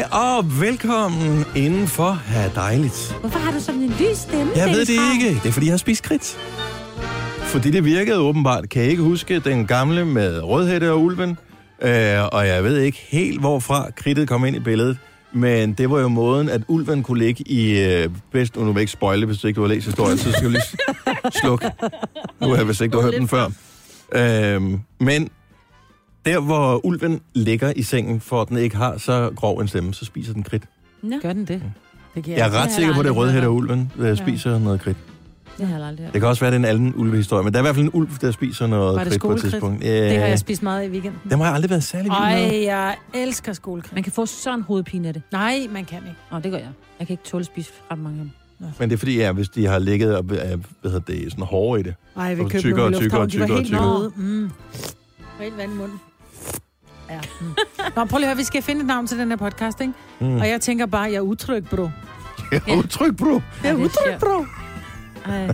Hej og velkommen indenfor Her Dejligt. Hvorfor har du sådan en lys stemme? Jeg ved det ikke. Det er fordi, jeg har spist kridt. Fordi det virkede åbenbart. Kan jeg ikke huske den gamle med Rødhætte og Ulven? Øh, og jeg ved ikke helt, hvorfra kridtet kom ind i billedet. Men det var jo måden, at ulven kunne ligge i... Øh, bedst, nu vil jeg ikke spoile, hvis du ikke du har læst historien, så skal du lige slukke. Nu har jeg vist ikke du har hørt den før. Øh, men der, hvor ulven ligger i sengen, for at den ikke har så grov en stemme, så spiser den kridt. Nå, Gør den det? det kan Jeg er har ret jeg sikker på, at det er aldrig Rødhætte hørt og om. ulven, der spiser noget kridt. det har jeg aldrig hørt. Det kan også være, det er en anden ulvehistorie, men der er i hvert fald en ulv, der spiser noget Var det på et tidspunkt. Det har jeg spist meget i weekenden. dem har jeg aldrig været særlig vild med. Ej, jeg elsker skolekridt. Man kan få sådan en hovedpine af det. Nej, man kan ikke. Åh, det gør jeg. Jeg kan ikke tåle at spise ret mange af dem. Men det er fordi, ja, hvis de har ligget og er, hvad hedder det, sådan hårde i det. Ej, vi Og købte tykkere, nogle i tykkere, lufthavn. De var tykkere, helt tykkere. Mm. Helt vand i munden. Ja. Mm. Nå, prøv lige at høre, vi skal finde et navn til den her podcast, ikke? Mm. Og jeg tænker bare, jeg er utryg, bro. Jeg er utryg, bro. Jeg er utryg, bro. Ej.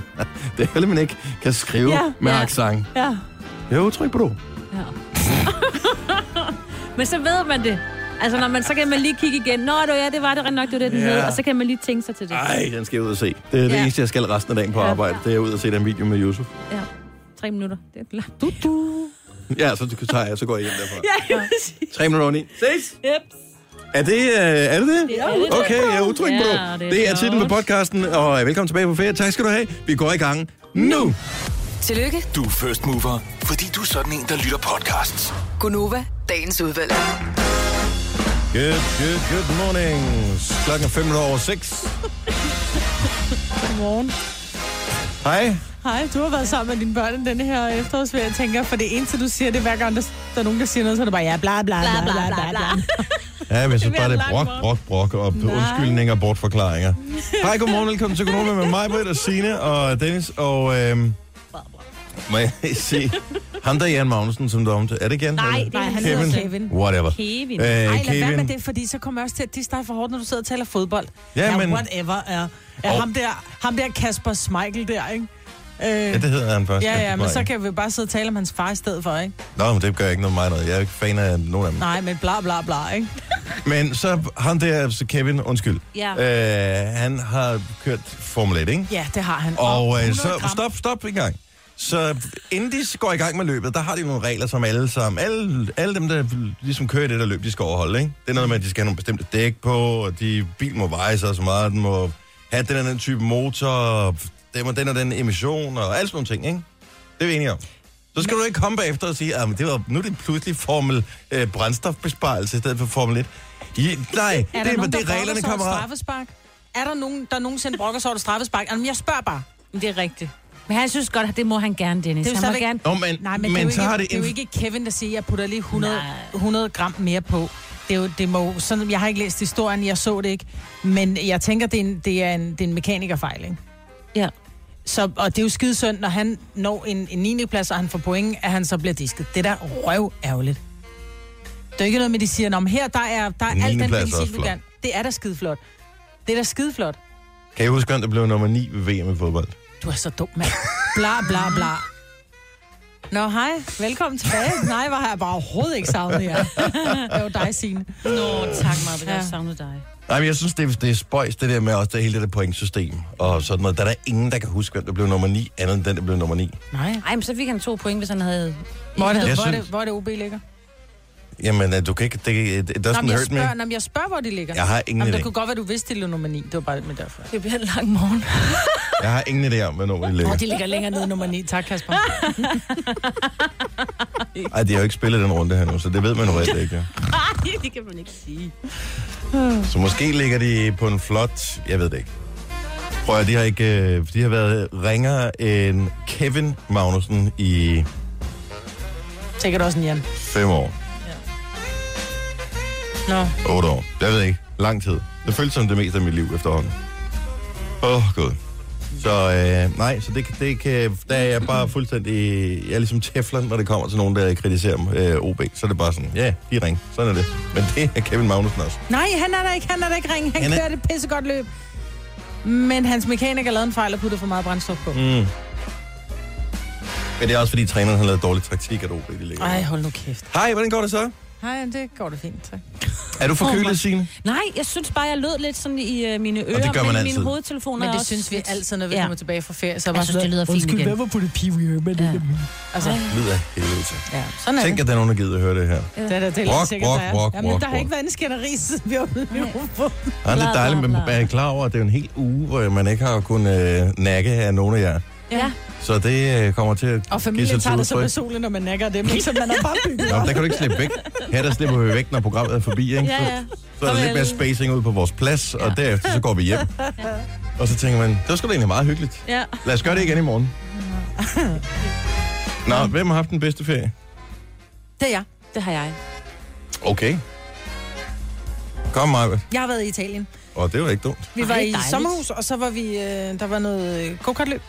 Det er heller, man ikke kan skrive Ja, med ja. accent. Ja. Jeg er utryg, bro. Ja. Men så ved man det. Altså, når man, så kan man lige kigge igen. Nå, det var, ja, det var det rent nok, det var det, den Ja. hed. Og så kan man lige tænke sig til det. Ej, den skal jeg ud og se. Det er det Ja. eneste, jeg skal resten af dagen på Ja. arbejde. Det er ud og se den video med Yusuf. Ja. Tre minutter. Det er klart. Du, du. Ja, så tager jeg, så går jeg hjem derfra. Ja, præcis. Tre minutter over ni. Ses! Yep. Er det, øh, er det det? Det. Okay, jeg er utryg, Ja, bro. det er Det er titlen på podcasten, og øh, velkommen tilbage på ferie. Tak skal du have. Vi går i gang nu. Tillykke, Du er first mover, fordi du er sådan en, der lytter podcasts. Gunova, dagens udvalgte. Good, good, good morning. Klokken er fem over 6. Godmorgen. Hej. Hej, du har været sammen med dine børn i denne her efterårsferie, jeg tænker, for det eneste, du siger, det er hver gang, der, der er nogen, der siger noget, så er det bare, ja, bla bla bla bla bla bla. bla. Ja, men Det bare, det er brok, brok, brok og Nej. undskyldninger og bortforklaringer. Hej, godmorgen. Velkommen til Konoba med mig, Britt og Signe og Dennis. Og øhm, må jeg se, ham der er Jan Magnussen, som du er om til. Er det Jan? Nej, Eller? Nej, han Kevin. hedder Kevin. Whatever. Kevin. Øh, Ej, lad være Kevin. med det, fordi så kommer jeg også til at disse dig for hårdt, når du sidder og taler fodbold. Ja, ja men- whatever er. er Og- ham, der, ham der Kasper Schmeichel der, ikke? Øh, Ja, det hedder han først. ja, ja, men så kan vi bare sidde og tale om hans far i stedet for, ikke? Nå, men det gør ikke noget mig noget. Jeg er ikke fan af nogen af dem. Nej, men bla bla bla, ikke? Men så ham der, så Kevin, undskyld. Ja. Øh, han har kørt Formel 1, ikke? Ja, det har han. Og øh, 100 så stop, stop en gang. Så inden de går i gang med løbet, der har de nogle regler, som alle sammen, alle, alle dem, der ligesom kører i det der løb, de skal overholde, ikke? Det er noget med, at de skal have nogle bestemte dæk på, og de bil må veje sig så meget, den må have den og den type motor, og den og den og den emission, og alle sådan nogle ting, ikke? Det er vi enige om. Så skal du ikke komme bagefter og sige, at det var, nu er det pludselig formel øh, brændstofbesparelse i stedet for Formel 1. I, nej, Er det, nogen, det er reglerne, kammerat. Er der nogen, der nogensinde brokker sig over et straffespark? Jamen, jeg spørger bare. Det er rigtigt. Men han synes godt, at det må han gerne, Dennis. Det er han må stadigvæk- gerne... Nå, men, Nej, men, men det, er så jo har ikke, det... det er jo ikke Kevin, der siger, at jeg putter lige 100, Nej. 100 gram mere på. Det, er jo, det må, sådan, jeg har ikke læst historien, jeg så det ikke. Men jeg tænker, det er en, det er en, det er en mekanikerfejl, ikke? Ja. Så, og det er jo skide synd, når han når en, en 9. plads, og han får point, at han så bliver disket. Det er da røv ærgerligt. Det er ikke noget med, de siger, om her der er, der er alt 9. den også du kan. Det er da skide flot. Det er da skide flot. Kan I huske, at der blev nummer 9 ved VM i fodbold? Du er så dum, mand. Bla, bla, bla. Nå, hej. Velkommen tilbage. Nej, var har jeg bare overhovedet ikke savnet jer. det var dig, Signe. Nå, tak meget, jeg Ja. ja. savnet dig. Nej, men jeg synes, det er, det er spøjs, det der med også det hele det der pointsystem og sådan noget. Der er der ingen, der kan huske, hvem der blev nummer 9, andet end den, der blev nummer 9. Nej. Ej, men så fik han to point, hvis han havde... Hvor er det, Jeg hvor er synes- det, hvor er det OB ligger? Jamen, øh, du kan ikke... Det, it Nå, doesn't men jeg hurt me. spørger, nå, men jeg spørger, hvor de ligger. Jeg har ingen Jamen, idé. det kunne godt være, du vidste, det lå nummer 9. Det var bare med derfor. Det bliver en lang morgen. Jeg har ingen idé om, hvad nummer de Åh, ligger. de ligger længere nede nummer 9. Tak, Kasper. Ej, de har jo ikke spillet den runde her nu, så det ved man jo reelt ikke. Ja. Nej, det kan man ikke sige. Så måske ligger de på en flot... Jeg ved det ikke. Prøv at de har ikke... øh, De har været ringere end Kevin Magnussen i Sikkert også en Jan. fem år. Nå, 8 år. Jeg ved ikke. Lang tid. Det føles som det meste af mit liv efterhånden. Åh, oh, gud. Så øh, nej, så det, det kan, der er jeg bare fuldstændig... Jeg er ligesom teflon, når det kommer til nogen, der kritiserer øh, OB. Så er det bare sådan, ja, de ring. Sådan er det. Men det er Kevin Magnussen også. Nej, han er der ikke. Han er der ikke ring. Han, Han han er- kørte et pissegodt løb. Men hans mekaniker lavede en fejl og puttede for meget brændstof på. Mm. Men det er også, fordi træneren har lavet dårlig taktik, at OB de ligger. Ej, hold nu kæft. Hej, hvordan går det så? Nej, det går det fint, tak. Er du forkølet, Signe? Nej, jeg synes bare, jeg lød lidt sådan i uh, mine ører. det gør man men altid. mine hovedtelefoner Men det også synes vi lidt- altid, når vi Ja. kommer tilbage fra ferie. Så er Jeg bare synes, sådan, det lyder fint "Undskyld, igen." hvad var på det Wee Herman? Ja. Altså, Lyder af helvede til. ja, sådan er Tænk, det. at der er nogen, der gider at høre det her. Det er da det er Brok, helt sikkert, brok, der er. brok, Jamen, brok, der har ikke været en skænderi, siden vi åbnede mikrofonen. Det er dejligt, men man er klar over, at det er en hel uge, hvor man ikke har kunnet øh, nakke af nogen af jer. Ja. Så det øh, kommer til at Og give familien sig tager det så udtryk. personligt, når man nakker dem, ikke? så man er bare bygget Nå, op. der kan du ikke slippe væk. Her der slipper vi væk, når programmet er forbi, ikke? Ja, ja. Så er der lidt mere spacing ud på vores plads, og derefter så går vi hjem. Og så tænker man, det var sgu da egentlig meget hyggeligt. Ja. Lad os gøre det igen i morgen. Nå, hvem har haft den bedste ferie? Det er jeg. Det har jeg. Okay. Kom, Maja. Jeg har været i Italien. Og det var ikke dumt. Vi Ej, var i dejligt. sommerhus, og så var vi, øh, der var noget øh, go-kartløb.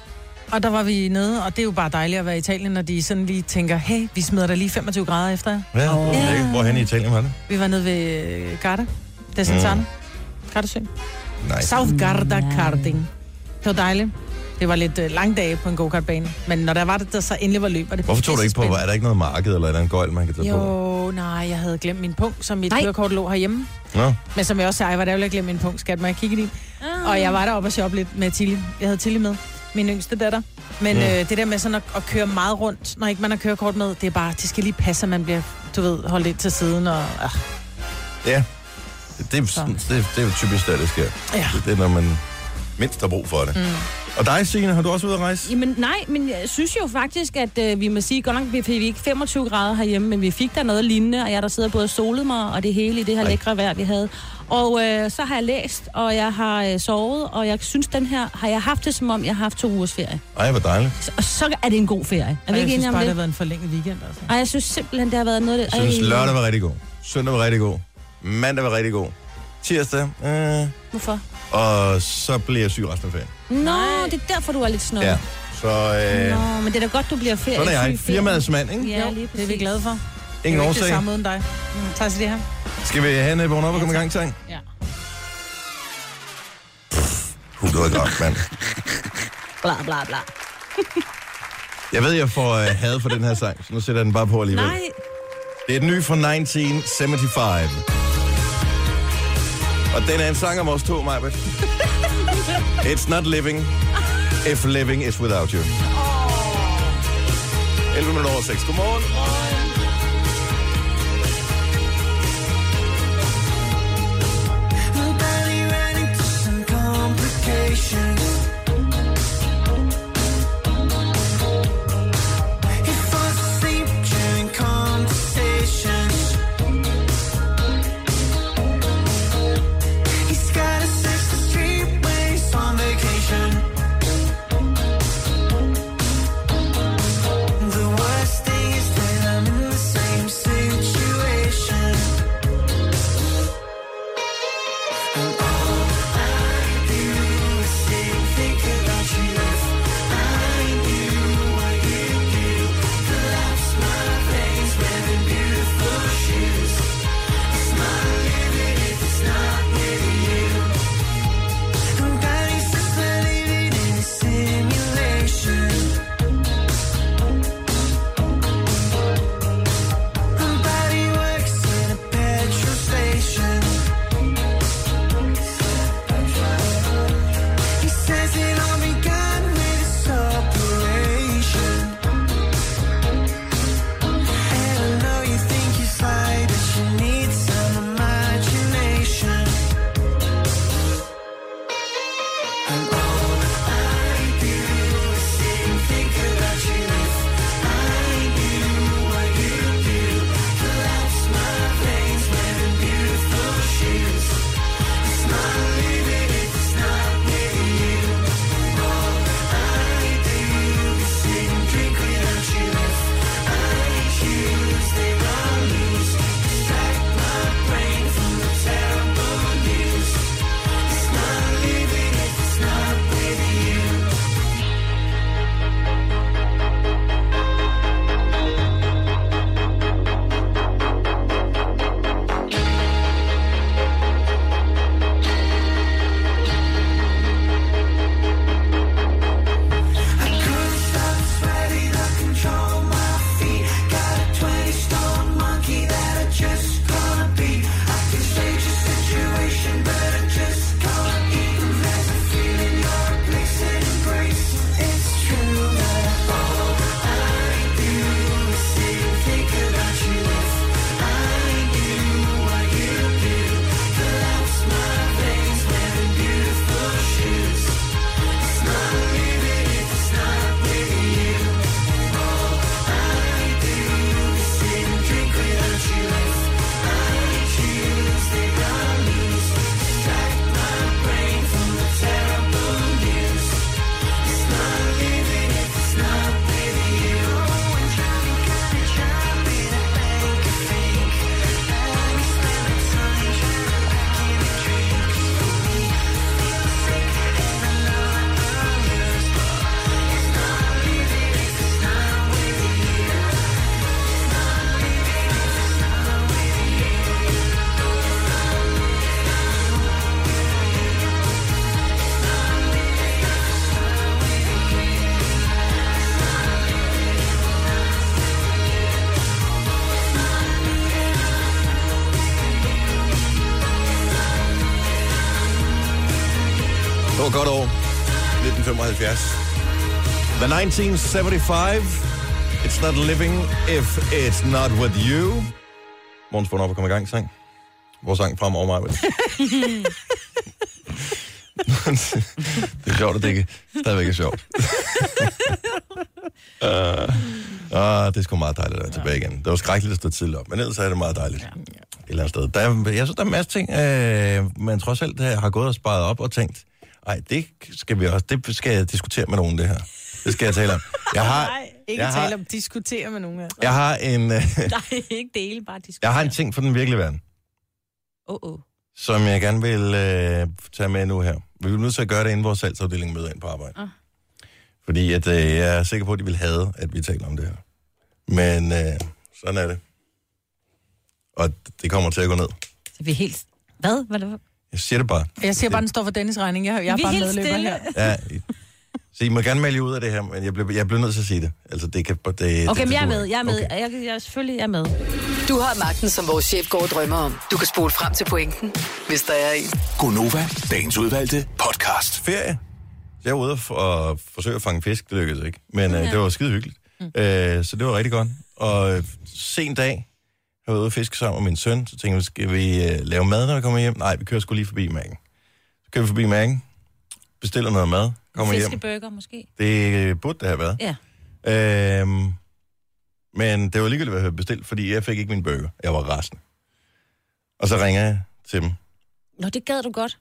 Og der var vi nede, og det er jo bare dejligt at være i Italien, når de sådan lige tænker, hey, vi smider der lige 25 grader efter jer. Ja, Og- ja. Hvorhen i Italien var det? Vi var nede ved øh, Garda, Desenzano, mm. Gardasøen. Nej. South Garda Karting. Det var dejligt. Det var lidt øh, lang dage på en go-kartbane. Men når der var det, der så endelig var løb, var det Hvorfor tog du ikke på? pissespændende. Er der ikke noget marked eller er en gøjl, man kan tage på? Jo, nej, jeg havde glemt min punkt, som mit kørekort lå herhjemme. Nå, Men som jeg også sagde, jeg var der jo glemt min punkt. Skat, må jeg kigge i din? Ah. Og jeg var deroppe og shoppe lidt med Tilly. Jeg havde Tilly med, min yngste datter. Men Mm. øh, det der med sådan at, at køre meget rundt, når ikke man har kørekort med, det er bare, det skal lige passe, at man bliver, du ved, holdt lidt til siden. Og, øh. ja. Det, er, det, det er jo typisk, der det sker. Ja. Det, det er, når man mindst har brug for det. Mm. Og dig, Signe, har du også været at rejse? Jamen nej, men jeg synes jo faktisk, at øh, vi må sige, godt nok vi fik ikke 25 grader herhjemme, men vi fik der noget lignende, og jeg der sidder både og solet mig, og det hele i det her Ej. lækre vejr, vi havde. Og øh, så har jeg læst, og jeg har øh, sovet, og jeg synes, den her har jeg haft det, som om jeg har haft to ugers ferie. Ej, hvor dejligt. Så, og så er det en god ferie. Er vi jeg ikke synes enige om bare, det har det? været en forlænget weekend. Altså. Ej, jeg synes simpelthen, det har været noget af det. Jeg synes, Ej, lørdag var rigtig god. Søndag var rigtig god. Mandag var rigtig god. Tirsdag, øh, Hvorfor? og så bliver jeg syg resten af ferien. Nå, det er derfor, du er lidt snød. Ja. Så øh, Nå, men det er da godt, du bliver ferie. sådan er jeg. Firmaets mand, ikke? Ja, lige det er vi præcis. glade for. Ingen det er ikke det årsag. samme uden dig. Mm. Tak til det her. Skal vi have en vågne op og komme i gang, sang? Ja. Det var godt, mand. Bla, bla, bla. Jeg ved, jeg får øh, had for den her sang, så nu sætter jeg den bare på alligevel. Nej, Det er den nye fra 1975. Og den er en sang om os to, Majbet. It's not living, if living is without you. 11 minutter over 6. Godmorgen. The 1975. The 1975. It's not living if it's not with you. Morgens vågn op og kom i gang, sang. Vores sang fremover mig. det er sjovt, at det ikke stadigvæk er sjovt. uh, uh, det er sgu meget dejligt at være tilbage igen. Det var skrækkeligt at stå tidligt op, men ellers er det meget dejligt. Ja. Et eller andet sted. Der er, jeg synes, der er en masse ting, øh, man trods alt øh, har gået og sparet op og tænkt, ej, det skal vi også, det skal jeg diskutere med nogen, det her. Det skal jeg tale om. Jeg har, Nej, ikke jeg tale har, om diskutere med nogen af. jeg har en, øh, Nej, ikke dele, bare diskutere. jeg har en ting for den virkelige verden, Åh, oh, oh. som jeg gerne vil øh, tage med nu her. Vi er nødt til at gøre det, inden vores salgsafdeling møder ind på arbejde. Ah. Fordi at, øh, jeg er sikker på, at de vil have, at vi taler om det her. Men øh, sådan er det. Og det kommer til at gå ned. Så vi er helt... Hvad? Hvad er det? Jeg siger det bare. Jeg siger bare, den står for Dennis regning. Jeg, jeg er Vi er bare helt medløber stille. her. Ja, så I må gerne melde ud af det her, men jeg bliver, jeg bliver nødt til at sige det. Altså, det kan... Det, Okay, det, men jeg er med. Jeg er med. Okay. Jeg, jeg, jeg, selvfølgelig jeg er med. Du har magten, som vores chef går og drømmer om. Du kan spole frem til pointen, hvis der er en. Gonova, dagens udvalgte podcast. ferie. Jeg var ude og, og forsøge at fange fisk. Det lykkedes ikke. Men øh, det var skide hyggeligt. Mm. Øh, så det var rigtig godt. Og øh, sen dag, jeg var ude og fiske sammen med min søn. Så tænkte vi, skal vi øh, lave mad, når vi kommer hjem? Nej, vi kører sgu lige forbi Mærken. Så kører vi forbi Mærken, bestiller noget mad, kommer hjem. Fiskeburger måske. Det øh, burde det have været. Ja. Øhm, men det var ligegyldigt, hvad jeg havde bestilt, fordi jeg fik ikke min burger. Jeg var rasende. Og så ringer jeg til dem. Nå, det gad du godt.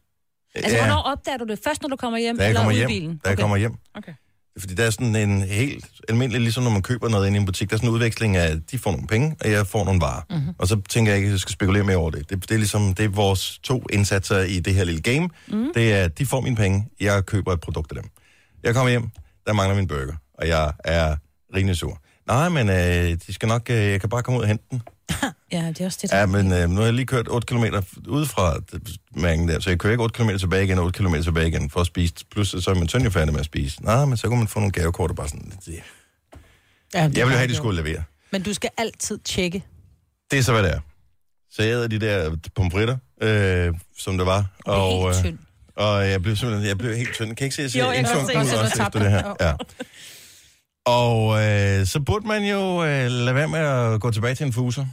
Altså, hvornår opdager du det? Først, når du kommer hjem, da jeg eller kommer hjem, bilen? da jeg kommer hjem. Okay. Fordi der er sådan en helt almindelig, ligesom når man køber noget ind i en butik, der er sådan en udveksling af, de får nogle penge, og jeg får nogle varer. Mhm. Mm-hmm. Og så tænker jeg ikke, at jeg skal spekulere mere over det. det. Det er ligesom, det er vores to indsatser i det her lille game. Mm. Det er, de får mine penge, jeg køber et produkt af dem. Jeg kommer hjem, der mangler min burger, og jeg er rimelig sur. Nej, men øh, de skal nok, øh, jeg kan bare komme ud og hente den. Ja, det er også det, der... Ja, men øh, nu har jeg lige kørt 8 km ud fra mærken der, så jeg kører ikke 8 km tilbage igen, 8 km tilbage igen for at spise. Plus så er min søn jo færdig med at spise. Nej, men så kunne man få nogle gavekort og bare sådan... Det, Ja, det jeg ville have, at de skulle levere. Men du skal altid tjekke. Det er så, hvad det er. Så jeg æder de der pomfritter, øh, som det var. Og Og, helt øh, tynd. og jeg blev simpelthen jeg blev helt tynd. Kan ikke se, at jeg Jo, jeg kan se, også efter det her? Ja. Og øh, så burde man jo øh, lade være med at gå tilbage til en fuser.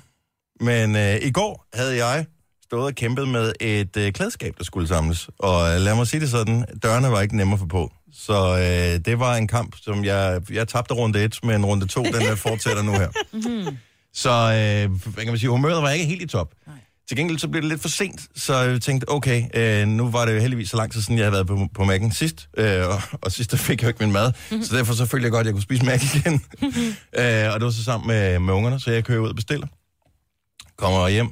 Men øh, i går havde jeg stået og kæmpet med et øh, klædeskab, der skulle samles. Og øh, lad mig sige det sådan, dørene var ikke nemme at få på. Så øh, det var en kamp, som jeg, jeg tabte runde 1, men runde 2, den der fortsætter nu her. Så øh, hvad kan man sige, humøret var ikke helt i top. Til gengæld så blev det lidt for sent, så jeg tænkte, okay, øh, nu var det jo heldigvis så lang tid siden, jeg havde været på, på Mac'en sidst, øh, og, og sidst der fik jeg jo ikke min mad, mm-hmm. så derfor så følte jeg godt, at jeg kunne spise Mac igen. øh, og det var så sammen med, med ungerne, så jeg kører ud og bestiller. Kommer hjem.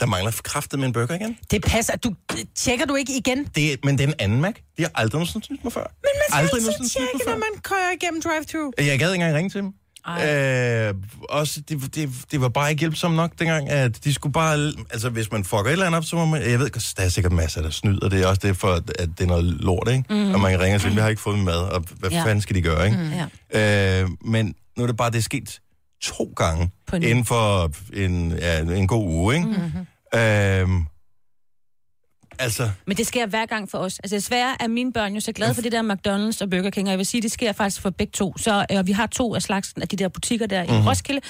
Der mangler kraftet med en burger igen. Det passer. Du, tjekker du ikke igen? Det, men det er en anden Mac. De har aldrig nogensinde snydt mig før. Men man skal aldrig altid tjekke, når man kører igennem drive-thru. Jeg gad ikke engang ringe til dem. Øh, også, det, det, det var bare ikke hjælpsomt nok dengang, at de skulle bare... Altså, hvis man fucker et eller andet op, så må man... Jeg ved godt, der er sikkert masser, der snyder. Det er også det for, at det er noget lort, ikke? Mm. Og man ringer til dem, jeg har ikke fået mad, og hvad Ja. ja. fanden skal de gøre, ikke? Ja. Mm. Øh, men nu er det bare, det er sket to gange På en- inden for en, ja, en god uge, ikke? Mm-hmm. Øh, altså, Men det sker hver gang for os. Altså desværre er mine børn jo så glade for det der McDonald's og Burger King, og jeg vil sige, det sker faktisk for begge to. Så øh, vi har to af slagsen af de der butikker der mm-hmm. i Roskilde,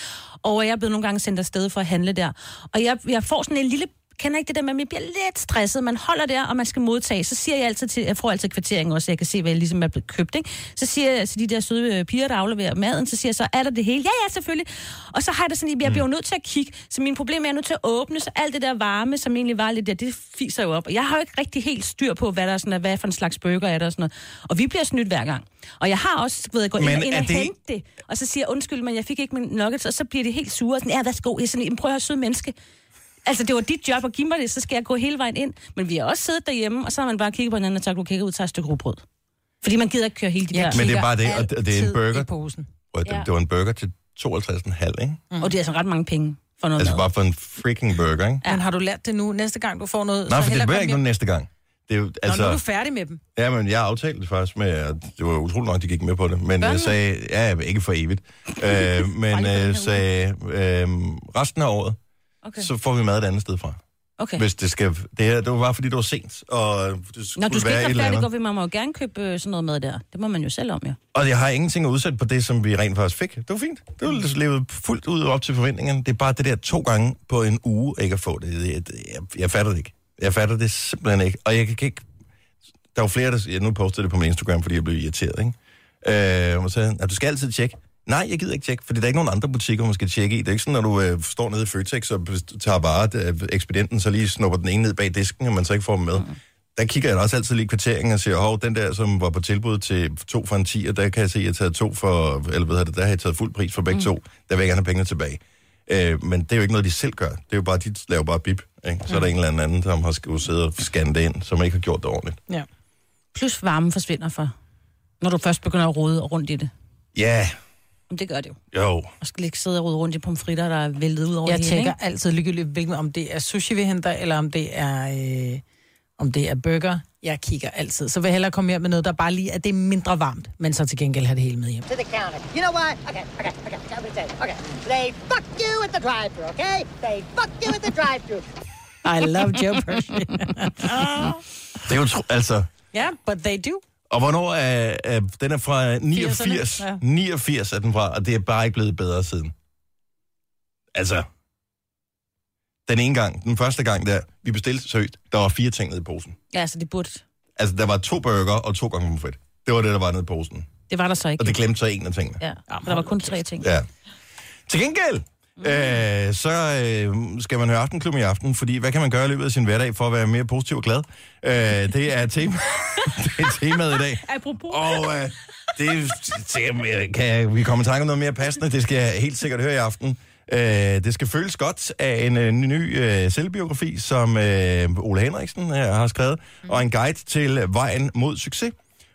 og jeg er blevet nogle gange sendt afsted for at handle der. Og jeg, jeg får sådan en lille kender ikke det der med, at man bliver lidt stresset. Man holder der, og man skal modtage. Så siger jeg altid til, jeg får altid kvittering også, så jeg kan se, hvad jeg ligesom er blevet købt. Ikke? Så siger jeg til de der søde øh, piger, der afleverer maden, så siger jeg så, er der det hele? Ja, ja, selvfølgelig. Og så har jeg det sådan, at jeg bliver jo nødt til at kigge. Så min problem er, at jeg er nødt til at åbne, så alt det der varme, som egentlig var lidt der, det fiser jo op. Og jeg har jo ikke rigtig helt styr på, hvad der er sådan, hvad for en slags burger er der og sådan noget. Og vi bliver snydt hver gang. Og jeg har også, ved jeg, gå ind, Men ind og det hente det, og så siger undskyld, men jeg fik ikke min nuggets, og så bliver de helt sure. Og sådan, ja, værsgo. Jeg er sådan, "Jamen, prøv at høre, søde menneske. Altså, det var dit job at give mig det, så skal jeg gå hele vejen ind. Men vi har også siddet derhjemme, og så har man bare kigget på hinanden og sagt, du kigger ud og tager et stykke rugbrød. Fordi man gider ikke køre hele de der... Men det er bare det, og det- er en burger. i posen. og det, Ja. det var en burger til 52,5, ikke? Mm. Og det er altså ret mange penge for noget Altså mad. bare for en freaking burger, ikke? Ja. Men har du lært det nu? Næste gang, du får noget... Nej, så for det bliver ikke noget næste gang. Det er jo, Nå, nu er du altså, færdig med dem. ja, men jeg aftalte det faktisk med, at det var utroligt nok, de gik med på det. Men jeg Børnene? sagde, ja, ikke for evigt, øh, men øh, sagde, øh, resten af året, Okay. så får vi mad et andet sted fra. Okay. Hvis det skal... Det, her, det var bare fordi, det var sent, og det skulle Nå, du skal være ikke andet. færdig gå, man må jo gerne købe øh, sådan noget mad der. Det må man jo selv om, jo. Og jeg har ingenting at udsætte på det, som vi rent faktisk fik. Det var fint. Det var levet fuldt ud op til forventningerne. Det er bare det der to gange på en uge, ikke at få det. Jeg, jeg, jeg fatter det ikke. Jeg fatter det simpelthen ikke. Og jeg kan ikke... Der var flere, der... Jeg nu postede det på min Instagram, fordi jeg blev irriteret, ikke? Øh, og så at du skal altid tjekke. Nej, jeg gider ikke tjekke, fordi der er ikke nogen andre butikker, man skal tjekke i. Det er ikke sådan, når du øh, står nede i Føtex og tager bare øh, ekspedienten, så lige snupper den ene ned bag disken, og man så ikke får dem med. Mm. Der kigger jeg også altid lige i kvarteringen og siger, hov, den der, som var på tilbud til to for en 10, og der kan jeg se, at jeg har taget to for, eller hvad det, der har jeg taget fuld pris for begge mm. to. Der vil jeg gerne have pengene tilbage. Øh, men det er jo ikke noget, de selv gør. Det er jo bare, de laver bare bip. Ikke? Så er der en eller anden, som har skulle sidde og scanne det ind, som ikke har gjort det ordentligt. Ja. Plus varmen forsvinder for, når du først begynder at rode rundt i det. Ja, Det gør det jo. jo. Og skal ikke sidde og rode rundt i pomfritter, der er væltet ud over Jeg det hele, tjekker ikke? altid ligegyldigt, hvilken, om det er sushi, vi henter, eller om det er, øh, om det er burger. Jeg kigger altid. Så vil jeg hellere komme hjem med noget, der bare lige er det er mindre varmt, men så til gengæld have det hele med hjem. to the counter. You know what? Okay, okay, okay. I'm gonna say, okay. They fuck you at the drive-thru, okay? They fuck you at the drive-thru. I love Joe Pesci. Det er jo, tro- altså... ja, but they do. Og hvornår er, er den er fra 89? 80'erne, ja. 89 er den fra, og det er bare ikke blevet bedre siden. Altså, den ene gang, den første gang der, vi bestilte seriøst, der var fire ting nede i posen. Ja, så det burde... Altså, der var to burger og to gange pommes frites. Det var det, der var nede i posen. Det var der så ikke. Og det glemte så en af tingene. Ja, for der var kun tre ting. Ja. Til gengæld, øh, så øh, skal man høre Aftenklubben i aften, fordi hvad kan man gøre i løbet af sin hverdag for at være mere positiv og glad? Øh, det, er tema, det er temaet i dag. Apropos. Og øh, det det kan vi komme i tanke om noget mere passende. Det skal jeg helt sikkert høre i aften. Øh, det skal føles godt af en øh, ny øh, selvbiografi, som øh, Ole Henriksen øh, har skrevet, mm. og en guide til vejen mod succes.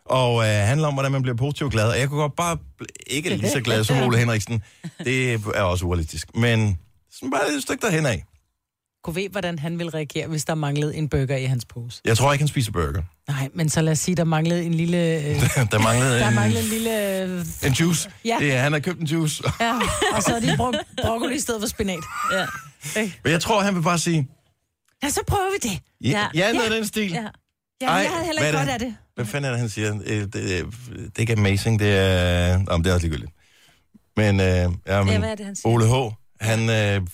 Og øh, handler om, hvordan man bliver positiv og glad. Og jeg kunne godt bare bl- ikke lige så glad som Ole Henriksen. Det er også urealistisk. Men sådan bare et stykke derhen af. Kunne ved, hvordan han ville reagere, hvis der manglede en burger i hans pose. Jeg tror ikke, han spiser burger. Nej, men så lad os sige, der manglede en lille... Øh, Der manglede der en, manglede en lille... Øh, en juice. Ja. Det, er- han har købt en juice. ja, og så havde de brugt broccoli i stedet for spinat. Ja. Men jeg tror, han vil bare sige, Ja, så prøver vi det. ja, Ja. ja noget af den stil. Ja. Ja, Ej, jeg havde heller ikke godt af det. Hvad fanden er det, han siger? Øh, Det, det, det er ikke amazing, det er... Om det er også ligegyldigt. Men, øh, ja, men Ja, hvad er det, han siger? Ole H., han... Øh,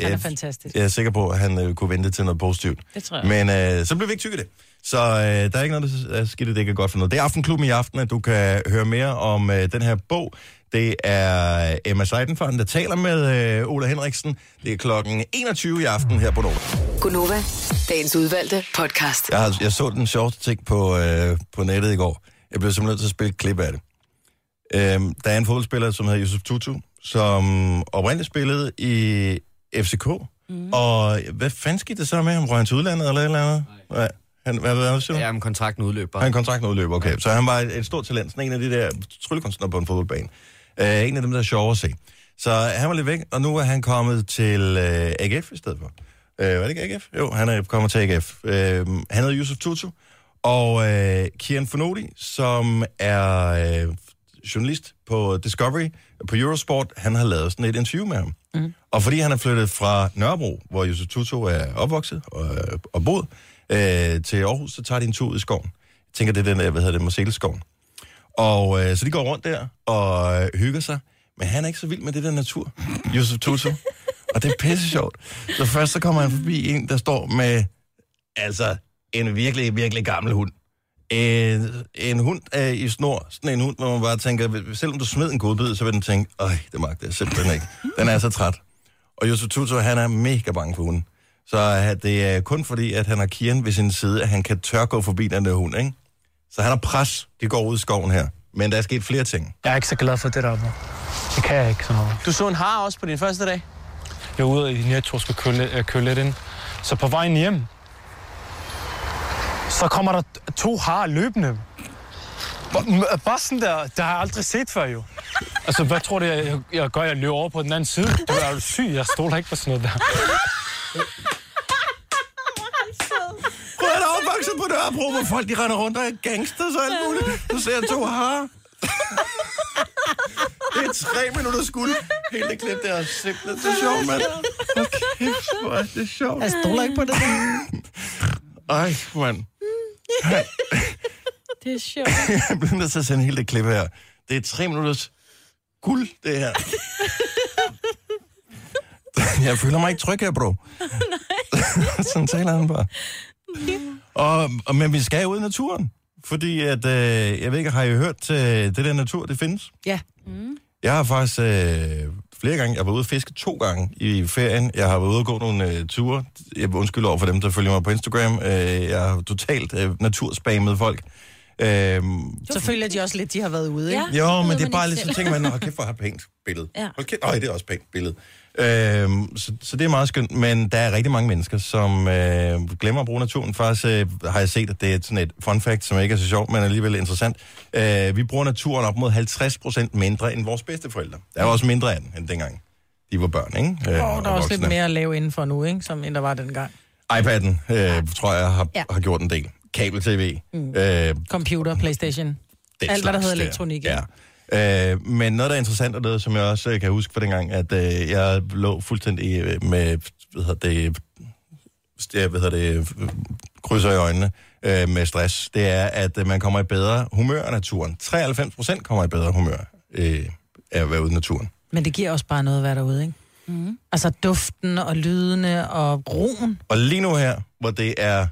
Han er fantastisk. jeg er sikker på, at han øh, kunne vente til noget positivt. Det tror jeg. Men øh, så bliver vi ikke tykke det. Så øh, der er ikke noget, der er skidt, det ikke er godt for noget. Det er Aftenklubben i aften, at du kan høre mere om øh, den her bog. Det er Emma Seidenfarten, der taler med øh, Ola Henriksen. Det er klokken 21 i aften her på Nova. Gunova, dagens udvalgte podcast. Jeg, har, jeg så den sjoveste ting på, øh, på nettet i går. Jeg blev simpelthen nødt til at spille et klip af det. Øhm, der er en fodboldspiller, som hedder Yusuf Tutu, som oprindeligt spillede i FCK. Mm. Og hvad fanden skete det så med ham? Røg han til udlandet eller et eller andet? Nej. Nej. Han, hvad, hvad, hvad siger du? Ja, men kontrakten udløber. Han kontrakten udløber, okay. Så han var et, et stort talent, sådan en af de der tryllekunstnere på en fodboldbane. Uh, en af dem, der er sjove at se. Så han var lidt væk, og nu er han kommet til uh, AGF i stedet for. Uh, var det ikke AGF? Jo, han er kommet til AGF. Uh, han hedder Yusuf Tutu, og uh, Kian Fonodi, som er uh, journalist på Discovery, på Eurosport, han har lavet sådan et interview med ham. Mm. Og fordi han er flyttet fra Nørrebro, hvor Yusuf Tutu er opvokset og, og boet, øh, til Aarhus, så tager de en tur ud i skoven. Jeg tænker, det er den der, hvad hedder det, Marseilleskoven. Og øh, så de går rundt der og øh, hygger sig. Men han er ikke så vild med det der natur, Josef Tutu. og det er pisse sjovt. Så først så kommer han forbi en, der står med, altså, en virkelig, virkelig gammel hund. En, en hund øh, i snor, sådan en hund, hvor man bare tænker, selvom du smed en godbid, så vil den tænke, øj, det magter jeg simpelthen ikke. Den er så træt. Og Josef Tutu, han er mega bange for hunden. Så øh, det er kun fordi, at han har Kian ved sin side, at han kan tør gå forbi den der hund, ikke? Så han har pres, de går ud i skoven her. Men der er sket flere ting. Jeg er ikke så glad for det der. Det kan jeg ikke sådan noget. Du så en har også på din første dag? Jeg er ude i Netto og skal køle, lidt- øh, køle lidt ind. Så på vejen hjem, så kommer der to har løbende. Bare- m- Bare sådan der, det har jeg aldrig set før jo. Altså, hvad tror du, jeg, jeg, jeg gør? Jeg løber over på den anden side. Du er jo syg, jeg stoler ikke på sådan noget der. På Nørrebro, hvor folk de render rundt og er gangsters og alt muligt. Du ser to harer. Det er tre minutter skuld. Hele det klip, der er simpelthen så sjovt, mand. Okay, hvor er det sjovt. Jeg stoler ikke på det. Ej, mand. Det er sjovt. Jeg bliver nødt til at sende hele det klip her. Det er tre minutters guld, det her. Jeg føler mig ikke tryg her, bro. Sådan taler han bare. Og, og, men vi skal ud i naturen. Fordi at, øh, jeg ved ikke, har I hørt, øh, det der natur, det findes? Ja. Jeg har faktisk øh, flere gange, jeg var ude at fiske to gange i ferien. Jeg har været ude og gå nogle øh, ture. Jeg undskylder over for dem, der følger mig på Instagram. Øh, jeg har totalt øh, naturspammet folk. Øh, Så føler de også lidt, de har været ude, ikke? Ja. jo, men det er bare lidt, så selv. tænker man, hold kæft, hvor har pænt billede. Ja. Hold kæft, øj, det er også pænt billede. Øhm, så, så det er meget skønt, men der er rigtig mange mennesker, som øh, glemmer at bruge naturen. Faktisk øh, har jeg set, at det er sådan et fun fact, som ikke er så sjovt, men alligevel interessant. Øh, vi bruger naturen op mod 50% mindre end vores bedsteforældre. Der er også mindre af den, end dengang de var børn, ikke? Øh, Og der er og også lidt mere at lave indenfor nu, ikke? Som end der var dengang. iPad'en, øh, tror jeg, har, Ja. har gjort en del. Kabel-TV. Mm. Øh, Computer, Playstation. Alt, hvad der hedder elektronik, Ja. Øh, men noget, der er interessant, og noget, som jeg også øh, kan huske fra dengang, at øh, jeg lå fuldstændig øh, med, hvad hedder det, jeg, hvad hedder det, øh, krydser i øjnene øh, med stress, det er, at øh, man kommer i bedre humør af naturen. 93 procent kommer i bedre humør øh, af at være ude i naturen. Men det giver også bare noget at være derude, ikke? Mm. Altså duften og lydene og roen. Og lige nu her, hvor det er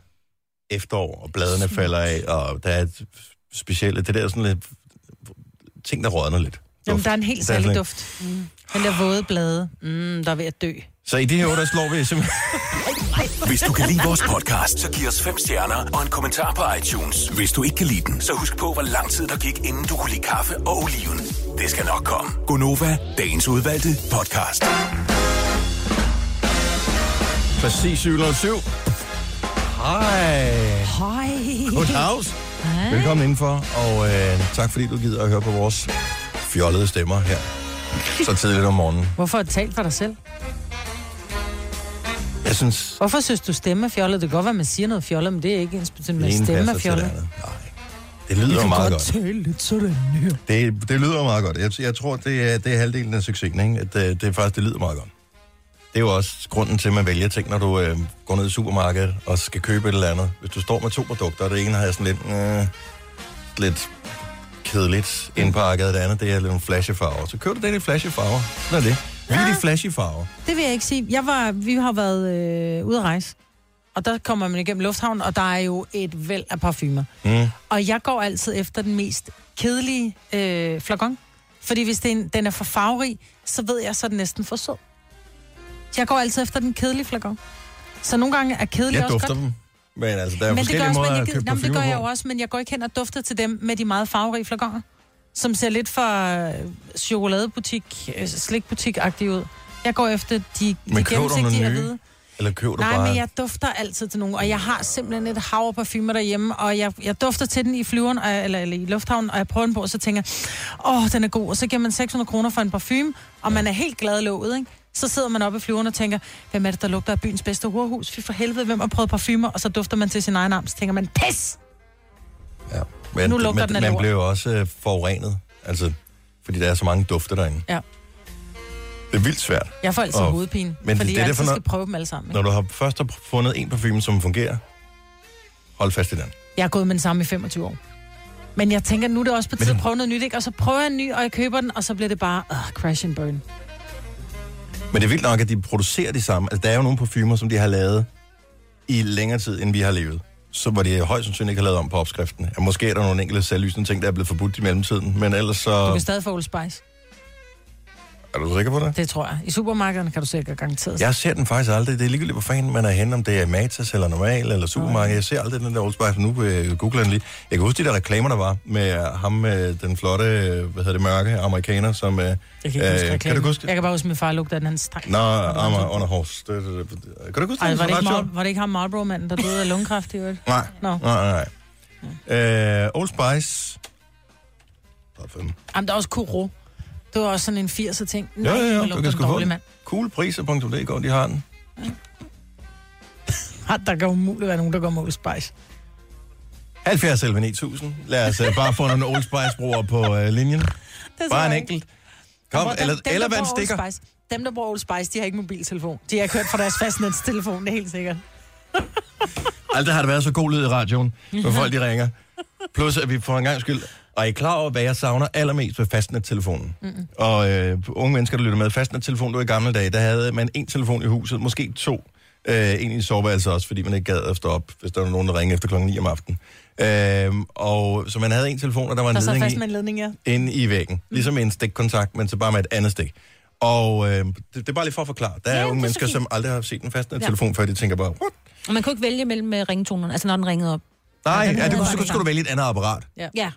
efterår, og bladene falder af, og der er et specielle, det der er sådan lidt ting, der rådner lidt. Jamen, Duft. der er en helt særlig duft. Mm. Den der våde blade, mm, der er ved at dø. Så i det her år, der slår vi simpelthen... Hvis du kan lide vores podcast, så giv os fem stjerner og en kommentar på iTunes. Hvis du ikke kan lide den, så husk på, hvor lang tid der gik, inden du kunne lide kaffe og oliven. Det skal nok komme. Gonova, dagens udvalgte podcast. Præcis 707. Hej. Hej. Good house. Velkommen indenfor, og øh, tak fordi du gider at høre på vores fjollede stemmer her. Så tidligt om morgenen. Hvorfor talt for dig selv? Jeg synes, Hvorfor synes du stemme er fjollet? Det kan godt være, at man siger noget fjollet, men det er ikke ens det ene stemme er det fjollet. Nej. Det lyder jo meget godt. tale lidt sådan her. Det, det lyder meget godt. Jeg, jeg tror, det er, det er halvdelen af succesen, ikke? At øh, det, det faktisk det lyder meget godt. Det er jo også grunden til, at man vælger ting, når du øh, går ned i supermarkedet og skal købe et eller andet. Hvis du står med to produkter, og det ene har sådan lidt, øh, lidt kedeligt indpakket, og det andet det er lidt nogle flashy farver. Så køb du den i flashy farver. Sådan er det. Vi er de flashy farver. Det vil jeg ikke sige. Jeg var, vi har været øh, ude at rejse, og der kommer man igennem lufthavnen, og der er jo et væld af parfumer. Mm. Og jeg går altid efter den mest kedelige øh, flakon. Fordi hvis det er en, den er for farverig, så ved jeg, så er den næsten for sød. Jeg går altid efter den kedelige flakon. Så nogle gange er kedelig Jeg også dufter godt. dem. Men altså, der er Men det gør, forskellige også, måder men jeg, at gider- købe Nå, men det gør jeg jo også, men jeg går ikke hen og dufter til dem med de meget farverige flakoner, som ser lidt for øh, chokoladebutik, øh, slikbutik-agtige ud. Jeg går efter de, de Men nogle gennemsigtige at nye? vide. Eller køber du Nej, bare... men jeg dufter altid til nogen, og jeg har simpelthen et hav af parfumer derhjemme, og jeg, jeg dufter til den i flyveren, og- eller, eller i lufthavnen, og jeg prøver den på, og så tænker jeg, åh, den er god, og så giver man 600 kroner for en parfume, og man er helt glad i låget, ikke? Så sidder man oppe i flyveren og tænker, hvem er det, der lugter af byens bedste horhus? Fy for helvede, hvem har prøvet parfumer? Og så dufter man til sin egen arm, så tænker man, pis! Ja. Men, Nu lugter men, den af man bliver jo også øh, forurenet, altså, fordi der er så mange dufte derinde. Ja. Det er vildt svært. Jeg får altid Og- hovedpine, men fordi det er jeg altid når- skal prøve dem alle sammen. Når Ikke? du har først har fundet en parfume, som fungerer, hold fast i den. Jeg har gået med den samme i 25 år. Men jeg tænker, nu er det også på tide at prøve noget nyt, ikke? Og så prøver jeg en ny, og jeg køber den, og så bliver det bare, uh, crash and burn. Men det er vildt nok, at de producerer de samme. Altså, der er jo nogle parfumer, som de har lavet i længere tid, end vi har levet. Så var de højst sandsynligt ikke har lavet om på opskriften. Ja, måske er der nogle enkelte selvlysende ting, der er blevet forbudt i mellemtiden. Men ellers så... Du kan stadig få Old Spice. Er du sikker på det? Det tror jeg. I supermarkederne kan du sikkert garanteret. Jeg ser den faktisk aldrig. Det er ligegyldigt, hvor fanden man er henne, om det er Matas eller Normal eller supermarked. Jeg ser aldrig den der Old Spice. Nu øh, googler den lige. Jeg kan huske de der reklamer, der var med øh, ham med den flotte, øh, hvad hedder det, mørke amerikaner, som... Øh, Jeg kan, ikke huske øh, kan du huske det? Jeg kan bare huske, at min far lugtede den, han stank. Nå, Ammer under hors. Det, det, det, det. Kan du huske Ej, det? var det, ikke Mar- var det ikke ham Marlboro-manden, der døde af lungekræft i øvrigt? Nej, Nå. nej, nej. Øh, Old Spice. Jamen, der er også Kuro. Det var også sådan en 80'er ting. Jo, jo, hvor jo. Du kan sgu få den. Coolpriser.dk, de har den. Ah, Der kan umuligt være nogen, der går med Old Spice. 70 11 9000. Lad os uh, bare få nogle Old Spice-brugere på uh, linjen. Det Bare en enkelt. Kom, dem- eller, dem, eller vand stikker. Spice, dem, der bruger Old Spice, de har ikke mobiltelefon. De har kørt fra deres fastnetstelefon, det er helt sikkert. Aldrig har det været så god lyd i radioen, når folk de ringer. Plus, at vi får en gang skyld. Og er I klar over, hvad jeg savner allermest ved fastnettelefonen? Mm-hmm. Og øh, unge mennesker, der lytter med, fastnettelefon, det var i gamle dage, der havde man en telefon i huset, måske to. Øh, en i soveværelset også, fordi man ikke gad at stå op, hvis der var nogen, der ringede efter klokken 9 om aftenen. Øh, og så man havde en telefon, og der var en Der ledning fast med en ledning, ja. inde i væggen. Ligesom en stikkontakt, men så bare med et andet stik. Og øh, det, det er bare lige for at forklare. Der er Ja, unge er mennesker, som aldrig har set en fastnettelefon, ja. før de tænker bare, What? Og man kunne ikke vælge mellem øh, ringetonerne, altså når den ringede op. Nej, ja, det, så skulle du vælge et andet apparat. Ja,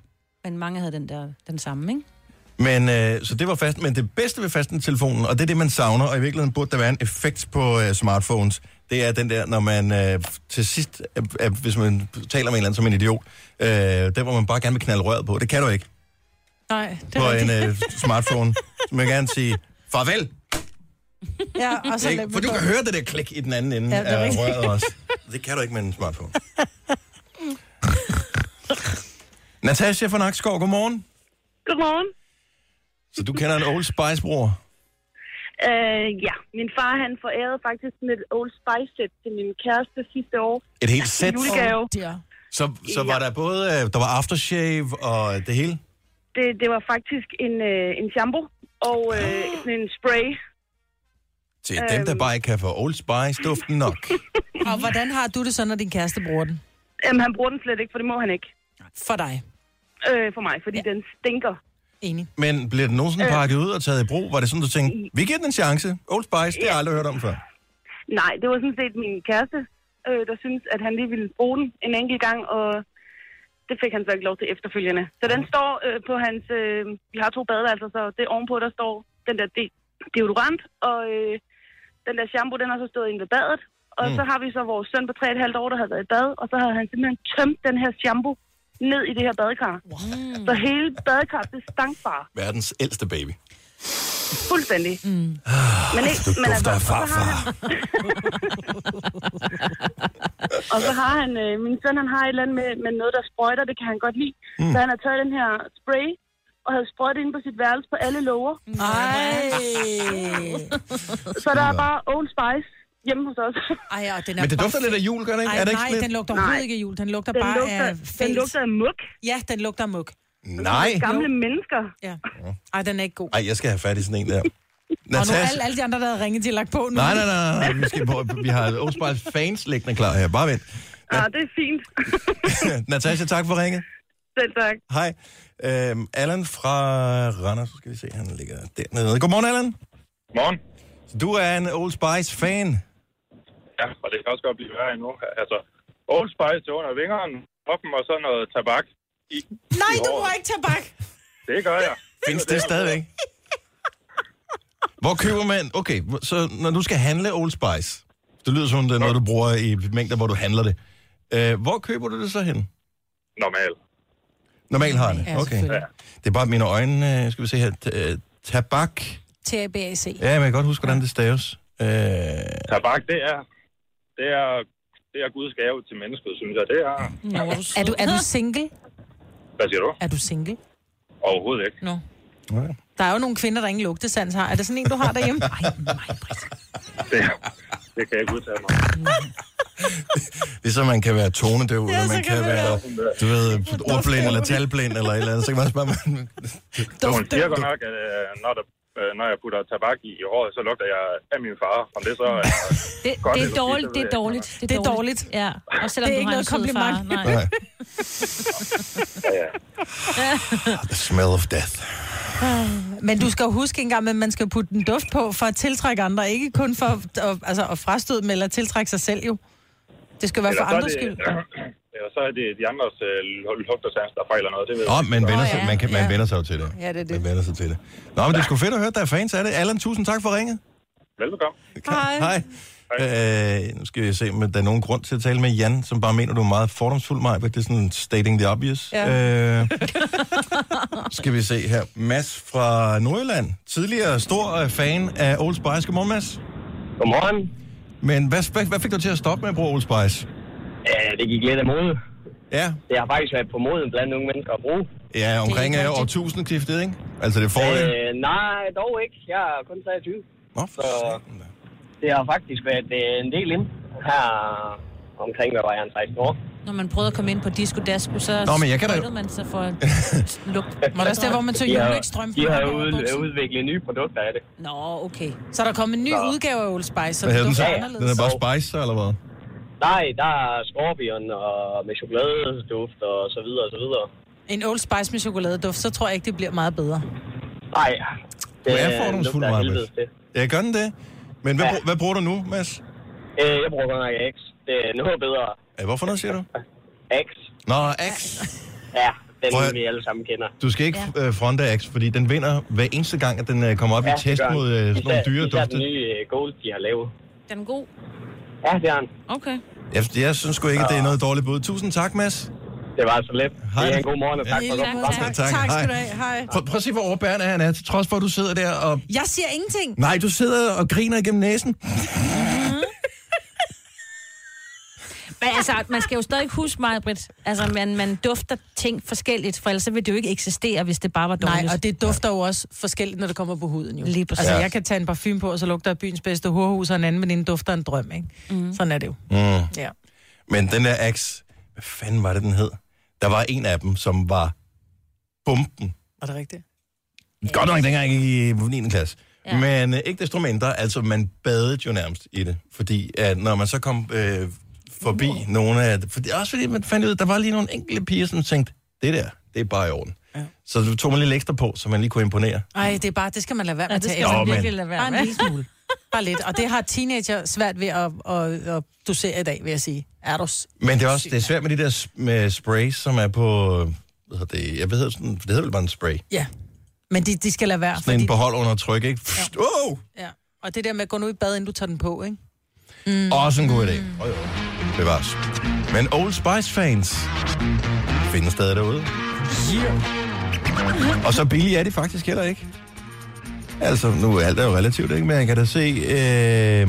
men mange havde den der den samme, ikke? Men øh, så det var fast, men det bedste ved fastnettelefonen, og det er det, man savner, og i virkeligheden burde der være en effekt på øh, smartphones, det er den der, når man øh, til sidst, øh, øh, hvis man taler med en eller anden som en idiot, øh, der hvor man bare gerne vil knalde røret på. Det kan du ikke Nej, det på er en øh, smartphone. Så man gerne sige, farvel, Ja, og så ikke? for du kan høre det der klik i den anden ende Ja, ja, af rigtigt. røret også. Det kan du ikke med en smartphone. Natasha fra Nakskov, godmorgen. Godmorgen. Så du kender en Old Spice-bror? Uh, ja, min far han forærede faktisk sådan et Old Spice-sæt til min kæreste sidste år. Et helt sæt? Julegave. Ja. Så, så var der både, øh, der var aftershave og det hele? Det, det var faktisk en, øh, en shampoo og øh, sådan en spray. Til dem, der bare ikke kan få Old Spice-duften nok. Og hvordan har du det så, når din kæreste bruger den? Jamen, han bruger den slet ikke, for det må han ikke. For dig. Øh, for mig, fordi ja. den stinker. Enig. Men blev det nogensinde Øh. pakket ud og taget i brug? Var det sådan, du tænkte, vi giver den en chance? Old Spice, det har jeg aldrig hørt om før. Nej, det var sådan set min kæreste, øh, der synes at han lige ville bruge den en enkelt gang, og det fik han så ikke lov til efterfølgende. Så den står øh, på hans... Øh, vi har to badeværelser, så det ovenpå, der står den der de- deodorant, og øh, den der shampoo, den har så stået inde ved badet. Og Mm. mm. så har vi så vores søn på 3,5 år, der havde været i bad, og så havde han simpelthen tømt den her shampoo ned i det her badekar. Wow. Så hele badekaret, det stank bare. Verdens ældste baby. Fuldstændig. Mm. Men ikke, Du men dufter af og så har han- og så har han, øh, min søn han har et eller andet med, med noget, der sprøjter, det kan han godt lide. Mm. Så han har taget den her spray, og havde sprøjtet ind på sit værelse på alle låger. Ej. Så der er bare Old Spice hjemme hos os. Ej, og den er Men det dufter lidt af jul, gør det ikke? Ej, er det ikke nej, den lugter overhovedet ikke af jul. Den lugter Den bare lugter- af den fæls. lugter af muk. Ja, den lugter af muk. Nej. Gamle mennesker. Ja. Ej, den er ikke god. Ej, jeg skal have fat i sådan en der. Og nu Natasha. alle, alle de andre, der havde ringet, de har lagt på nu. Nej, nej, nej, nej. Vi, skal, på- vi har Old Spice fans liggende klar her. Bare vent. Ja, det er fint. Natasha, tak for ringet. Selv tak. Hej. Øhm, Allan fra Randers, så skal vi se, han ligger dernede. Godmorgen, Allan. Godmorgen. Så du er en Old Spice-fan. Ja, og det kan også godt blive værre endnu. Altså, Old Spice til under vingerne, hoppen og så noget tabak. I, Nej, i du bruger ikke tabak. Det gør jeg. Findes det stadigvæk? Hvor køber man... Okay, så når du skal handle Old Spice, det lyder som, det er noget, du bruger i mængder, hvor du handler det. Øh, hvor køber du det så hen? Normal. Normalt har det. Ja, Okay. selvfølgelig. Det er bare mine øjne, øh, skal vi se her. T- øh, Tabak. TABAC. Ja, men jeg kan godt huske, hvordan det staves. Øh, Tabak, det er, det er, det er Guds gave til mennesket, synes jeg. Det er... Er du, er du single? Hvad siger du? Er du single? Overhovedet ikke. Nå. Der er jo nogle kvinder, der ingen lugtesans har. Er det sådan en, du har derhjemme? Ej, Det, det kan jeg ikke udtale mig. ligesom man kan være tonedøv, Ja, eller så man kan kan man være, være- du ved, ordblind eller talblind eller et eller andet, så kan man også bare... Så hun siger godt nok, at øh, når, der, øh, når jeg putter tabak i, i håret, så lugter jeg af min far. Om det så er Det, godt det er dårligt, det er dårligt. Det er dårligt. Ja, og selvom Det er du ikke har noget en sød far. kompliment. Nej. Nej. The smell of death. Men du skal jo huske engang, at man skal putte en duft på for at tiltrække andre. Ikke kun for at, altså, at frastøde dem eller tiltrække sig selv jo. Det skal være for Eller er andres skyld. Eller så er det de andres øh, lugtersans, der fejler noget. Det ved Åh, jeg oh, man, vender Åh, sig, ja. man, kan, man Ja. vender sig jo til det. Ja, det er det. Man vender sig til det. Nå, men det er sgu fedt at høre, at der er fans af det. Allan, tusind tak for ringet. Velbekomme. Hej. Hej. Øh, nu skal vi se, om der er nogen grund til at tale med Jan, som bare mener, du er meget fordomsfuld, Maja. Det er sådan stating the obvious. Ja. Øh, skal vi se her. Mads fra Nordjylland. Tidligere stor øh, fan af Old Spice. Godmorgen, Mads. Godmorgen. Men hvad, hvad, hvad fik dig til at stoppe med at bruge Old Spice? Ja, det gik lidt af mode. Ja. Det har faktisk været på moden blandt unge mennesker at bruge. Ja, omkring ikke øh, rigtigt. årtusindskiftet, ikke? Altså, det er forrige. Øh, nej, dog ikke. Jeg er kun 23. Nå, Så det har faktisk været øh, en del ind her omkring, hvad var jeg, en 16 år. Når man prøvede at komme ind på disco dasko, så Nå, men jeg kan da- man sig for lugt. Var det også der, hvor man tog De har, juleekstrøm de har ud, udviklet nye produkter af det. Nå, okay. Så er der kommet en ny Så. udgave af Old Spice, så Hvad hedder den det Ja, ja. Den anderledes. er bare Spice, så, eller hvad? Nej, der er skorpion og med chokoladeduft og så videre og så videre. En Old Spice med chokoladeduft, så tror jeg ikke, det bliver meget bedre. Nej, Du er fordomsfuld, Maja. helvedes til. Ja, gør den det? Men hvad, Ja. hvad bruger du nu, Mads? Øh, jeg bruger godt nok X. Det er noget bedre. Ja, hvorfor noget, siger du? X. Nå, X. Ja, den Prøv vi alle sammen kender. Du skal ikke ja. fronte X, fordi den vinder hver eneste gang, at den øh, kommer op Ja, i det test mod øh, sådan nogle dyre dufte. den nye øh, Gold, de har lavet. Den er god. Ja, det er den. Okay. Jeg, jeg synes sgu ikke, at det er noget dårligt bud. Tusind tak, Mads. Det var så let. Hej. Det er en god morgen, og tak Ja. for Tak, godt tak, Tak, tak skal du have. Hej. Prøv, prøv at se, hvor overbærende han er, til trods for, at du sidder der og... Jeg siger ingenting. Nej, du sidder og griner igennem næsen. Men altså, man skal jo stadig huske mig, Britt. Altså, man, man dufter ting forskelligt, for ellers så vil det jo ikke eksistere, hvis det bare var dårligt. Nej, og det dufter jo også forskelligt, når det kommer på huden. Jo. Lige præcis. Altså, jeg kan tage en parfume på, og så lugter jeg byens bedste horhus, og en anden veninde dufter en drøm, ikke? Mm. Sådan er det jo. Mm. Ja. Men den der X, hvad fanden var det, den hed? Der var en af dem, som var bomben. Var det rigtigt? Godt nok dengang i 9. klasse. Ja. Men øh, ikke desto mindre, altså man badede jo nærmest i det. Fordi at når man så kom øh, forbi uh. nogle af det, fordi, også fordi man fandt ud, at der var lige nogle enkelte piger, som tænkte, det der, det er bare i orden. Ja. Så du tog man lidt ekstra på, så man lige kunne imponere. Ej, det er bare, det skal man lade være med Ja, at det tage skal man virkelig lade Bare være en med. lille smule. Bare lidt. Og det har teenager svært ved at, at, at dosere i dag, vil jeg sige. Er du Men det er også det er svært med de der med sprays, som er på, hvad hedder det, jeg ved, sådan, det hedder vel bare en spray. Ja. Men de, de skal lade være. Sådan en på hold under tryk, ikke? Pst, oh! ja. Og det der med at gå nu i bad, inden du tager den på, ikke? Mm. Også en god idé. Oh, jo. Bevares. Men Old Spice-fans findes stadig derude. Yeah. Og så billige er de faktisk heller ikke. Altså, nu er alt er jo relativt, ikke? Men jeg kan da se... Øh,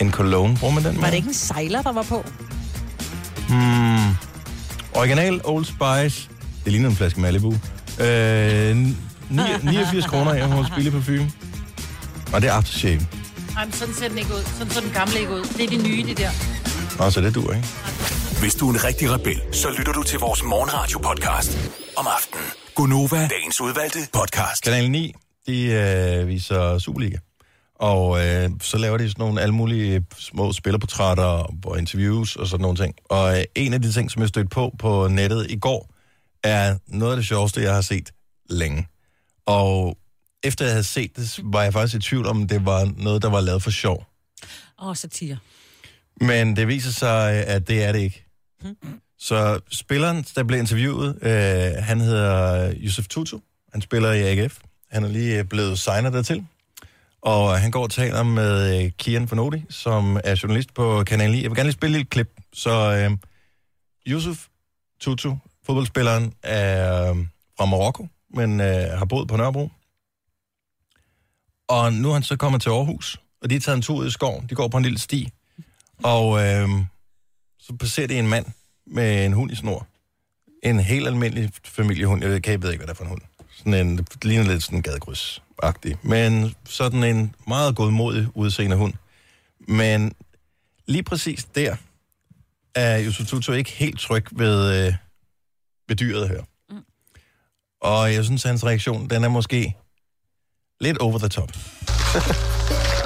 en cologne, bruger man den med? Var det ikke en sejler, der var på? Hmm. Original Old Spice. Det ligner en flaske Malibu. Øh, ni- 89 kroner her hos Billig Parfume. Og det er aftershave. Ej, men sådan ser den ikke ud. Sådan så den gamle ikke ud. Det er de nye, det der. Nå, så det dur, ikke? Hvis du er en rigtig rebel, så lytter du til vores morgenradio-podcast om aftenen. Gunova, dagens udvalgte podcast. Kanal 9, de øh, viser Superliga. Og øh, så laver de sådan nogle alle mulige små spillerportrætter og interviews og sådan nogle ting. Og øh, en af de ting, som jeg stødte på på nettet i går, er noget af det sjoveste, jeg har set længe. Og efter jeg havde set det, var jeg faktisk i tvivl om, det var noget, der var lavet for sjov. Åh, oh, satire. Men det viser sig, at det er det ikke. Så spilleren, der blev interviewet, øh, han hedder Yusuf Tutu. Han spiller i AGF. Han er lige blevet signet dertil. Og han går og taler med øh, Kian Fornodi, som er journalist på Kanal 9. Jeg vil gerne lige spille et lille klip. Så øh, Yusuf Tutu, fodboldspilleren, er øh, fra Marokko, men øh, har boet på Nørrebro. Og nu er han så kommet til Aarhus, og de har taget en tur ud i skoven. De går på en lille sti, og øh, så passerer de en mand med en hund i snor. En helt almindelig familiehund. Jeg ved, ikke- jeg ved ikke, hvad det er for en hund. Sådan en, det ligner lidt sådan en gadekryds-agtig. Men sådan en meget godmodig udseende hund. Men lige præcis der er Yusuf Tutu ikke helt tryg ved, øh, ved dyret her. Mm. Og jeg synes, hans reaktion, den er måske lidt over the top.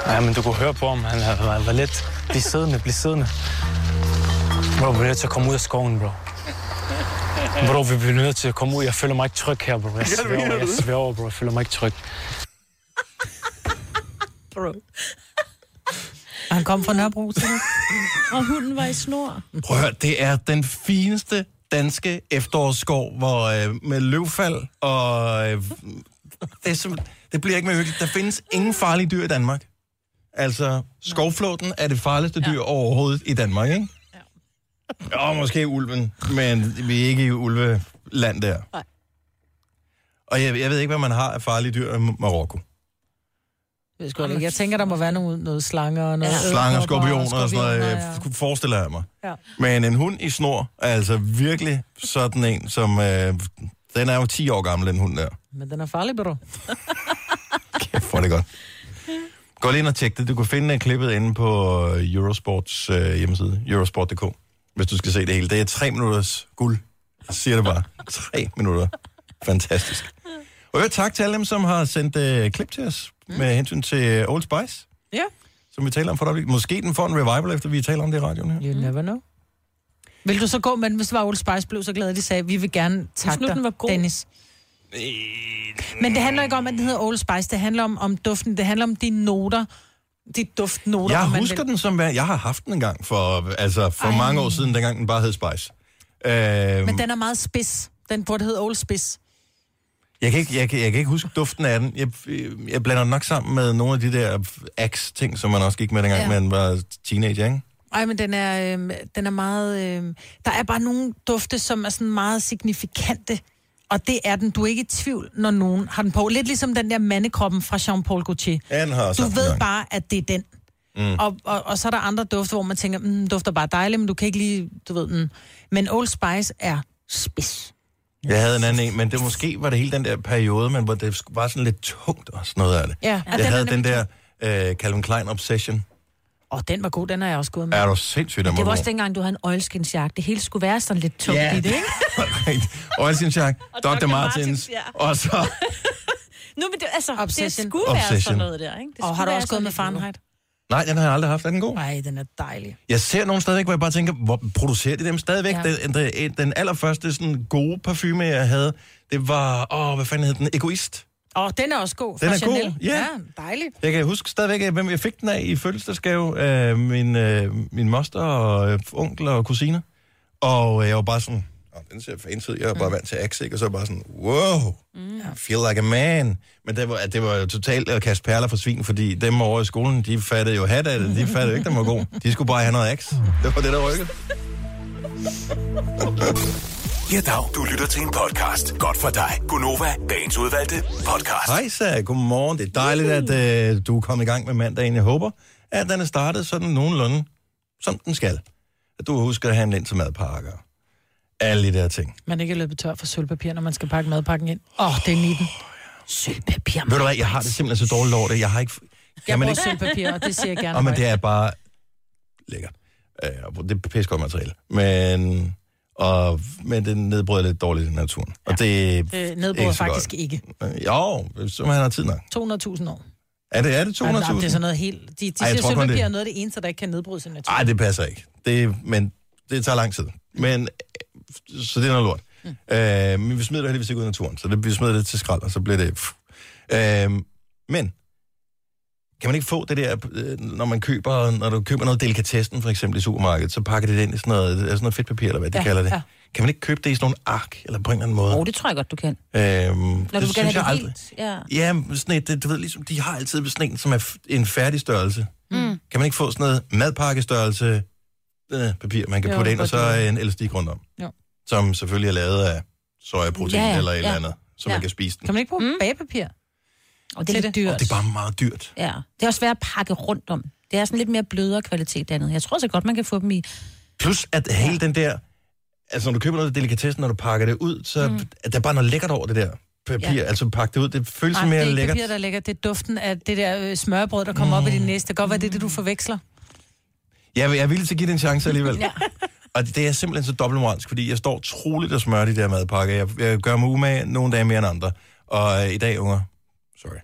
Ja, men du kunne høre på ham. Han var, var lidt bliv siddende, bliv siddende. Bro, vi er nødt til at komme ud af skoven, bro. Bro, vi bliver nødt til at komme ud. Jeg føler mig ikke tryg her, bro. Jeg sværger, jeg sværger, bro. Jeg føler mig ikke tryg. Bro. Og han kom fra Nørrebro, til Og hunden var i snor. Prøv at høre, det er den fineste danske efterårsskov, hvor øh, med løvfald og... Øh, det, er sim- det bliver ikke mere hyggeligt. Der findes ingen farlige dyr i Danmark. Altså, skovflåten er det farligste dyr overhovedet i Danmark, ikke? Ja. Jo, måske ulven, men vi er ikke i ulveland der. Nej. Og jeg, jeg ved ikke, hvad man har af farlige dyr i Marokko. Jeg, sgu ikke. jeg tænker, der må være nogle, noget slanger og noget... Slanger, edderkopper skorpioner og sådan noget, f- forestiller jeg mig. Ja. Men en hund i snor er altså virkelig sådan en, som... Øh, den er jo 10 år gammel, den hund der. Men den er farlig, bro. Er det godt. Gå lige ind og tjek det. Du kan finde klippet inde på øh, Eurosports uh, hjemmeside, eurosport.dk, hvis du skal se det hele. Det er tre minutters guld. Jeg siger det bare. Tre minutter. Fantastisk. Og øvrigt tak til alle dem, som har sendt uh, klip til os mm. med hensyn til uh, Old Spice, Ja. som vi taler om for øjeblik. Måske den får en revival, efter vi taler om det i radioen her. You never know. Vil du så gå, men hvis det var Old Spice, blev så glad, at de sagde, vi vil gerne takke dig, den var god. Dennis. Men det handler ikke om, at den hedder Old Spice. Det handler om, om duften. Det handler om de noter. De duftnoter, Jeg man husker vil. den som. Jeg har haft den engang for, altså, for mange år siden, dengang den bare hed Spice. Øh, Men den er meget spids. Den burde hedde Old Spice. Jeg kan, ikke, jeg, kan, jeg kan ikke huske duften af den. Jeg, jeg blander den nok sammen med nogle af de der Axe-ting, som man også gik med dengang, ja. man var teenager, ikke? Ej, men den er, øh, den er meget... Øh, der er bare nogle dufte, som er sådan meget signifikante. Og det er den. Du er ikke i tvivl, når nogen har den på. Lidt ligesom den der mandekroppen fra Jean-Paul Gaultier. Ja, den har jeg Du ved engang. bare, at det er den. Mm. Og, og, og så er der andre dufte, hvor man tænker, mm, dufter bare dejligt, men du kan ikke lige, du ved, mm. Men Old Spice er spids. Jeg havde en anden en, men det måske var det hele den der periode, men hvor det var sådan lidt tungt og sådan noget af det. Ja, Jeg den havde den nemlig- der øh, Calvin Klein Obsession. Og den var god, den er jeg også gået med. Er du sindssygt, den Det var var også dengang, du havde en oilskinsjakke. Det hele skulle være sådan lidt tungt Ja. i det, ikke? Rigtigt. Oilskin Og Dr. Dr. Martins, ja. og så... Nu, men det, altså, det Obsession. skulle være Obsession. sådan noget der, ikke? Det Og har skulle du være også gået med Fahrenheit? Nej, den har jeg aldrig haft. Er den god? Nej, den er dejlig. Jeg ser nogle stadigvæk, hvor jeg bare tænker, hvor producerer de dem stadigvæk? Ja. Den, den, den allerførste sådan, gode parfume, jeg havde, det var, åh, hvad fanden hed den? Egoist. Og den er også god Den er god, Chanel. ja. ja. dejlig. Jeg kan huske stadigvæk, hvem jeg fik den af i fødselsdagsgave af min, øh, min moster og øh, onkel og kusine. Og øh, jeg var bare sådan, oh, den ser fancy ud. Jeg er bare vant til Axe, ikke? Og så var bare sådan, wow, mm. feel like a man. Men det var, det var jo totalt at kaste perler for svin, fordi dem over i skolen, de fattede jo hat af det. De fattede jo ikke, den var god. De skulle bare have noget Axe. Det var det, der rykkede. Ja, dag. Du lytter til en podcast. Godt for dig. Gunova, dagens udvalgte podcast. Hej, så godmorgen. Det er dejligt, at øh, du er kommet i gang med mandagen. Jeg håber, at den er startet sådan nogenlunde, som den skal. At du husker at handle ind til madpakker. Alle de der ting. Man er ikke løbet tør for sølvpapir, når man skal pakke madpakken ind. Åh, oh, det er 19. Sølvpapir. Ved du hvad, jeg har det simpelthen så dårligt over det. Jeg har ikke... Jeg Kan man bruger ikke... sølvpapir, og det siger jeg gerne. Oh, men det er bare lækkert. Øh, og det er pisse godt materiale. Men, og, men det nedbryder lidt dårligt i naturen. Ja. Og det, Det ikke nedbryder så faktisk godt. ikke. Jo, så man har tid nok. 200.000 år. Er det, er det 200.000? Nej, nej, det er sådan noget helt... De, de Ej, siger, tror det- er noget af det eneste, der ikke kan nedbrydes i naturen. Nej, det passer ikke. Det, men det tager lang tid. Men, så det er noget lort. Mm. Øh, men vi smider det heldigvis ikke ud i naturen, så det, vi smider det til skrald, og så bliver det... Pff. Øh, men, kan man ikke få det der, øh, når man køber, når du køber noget delikatessen, for eksempel i supermarkedet, så pakker det det ind i sådan noget, er sådan noget fedtpapir, eller hvad de Ja, kalder det. ja. Kan man ikke købe det i sådan nogle ark, eller på en eller anden måde? Åh, oh, det tror jeg godt, du kan. Øhm, Når du vil gerne have det aldrig. helt. Ja. Ja, men sådan et, det, du ved, ligesom, de har altid sådan en, som er en færdig størrelse. Mm. Kan man ikke få sådan noget madpakkestørrelse øh, papir, man kan Jo, putte ind, og så det. er en elastik rundt om? Jo. Som selvfølgelig er lavet af sojaprotein Ja, ja, eller et eller ja. andet, så Ja. man kan spise den. Kan man ikke bruge mm. bagepapir? Og det er lidt det. dyrt. Og det er bare meget dyrt. Ja, det er også svært at pakke rundt om. Det er sådan lidt mere blødere kvalitet andet. Jeg tror så godt, man kan få dem i... Plus at hele den der, altså når du køber noget af delikatessen, når du pakker det ud, så mm. er der bare noget lækkert over det der papir. Ja. Ja. Altså pakke det ud, det føles det mere er ikke lækkert. papir, der er lækkert. Det er duften af det der øh, smørbrød, der kommer mm. op i din næste. Det kan godt være, det er det, du forveksler. Jeg, jeg er villig til at give det en chance alligevel. Ja. Og det, det er simpelthen så dobbeltmoralsk, fordi jeg står troligt og smører de der madpakker. Jeg, jeg gør mig umage nogle dage mere end andre. Og øh, i dag, unger, sorry.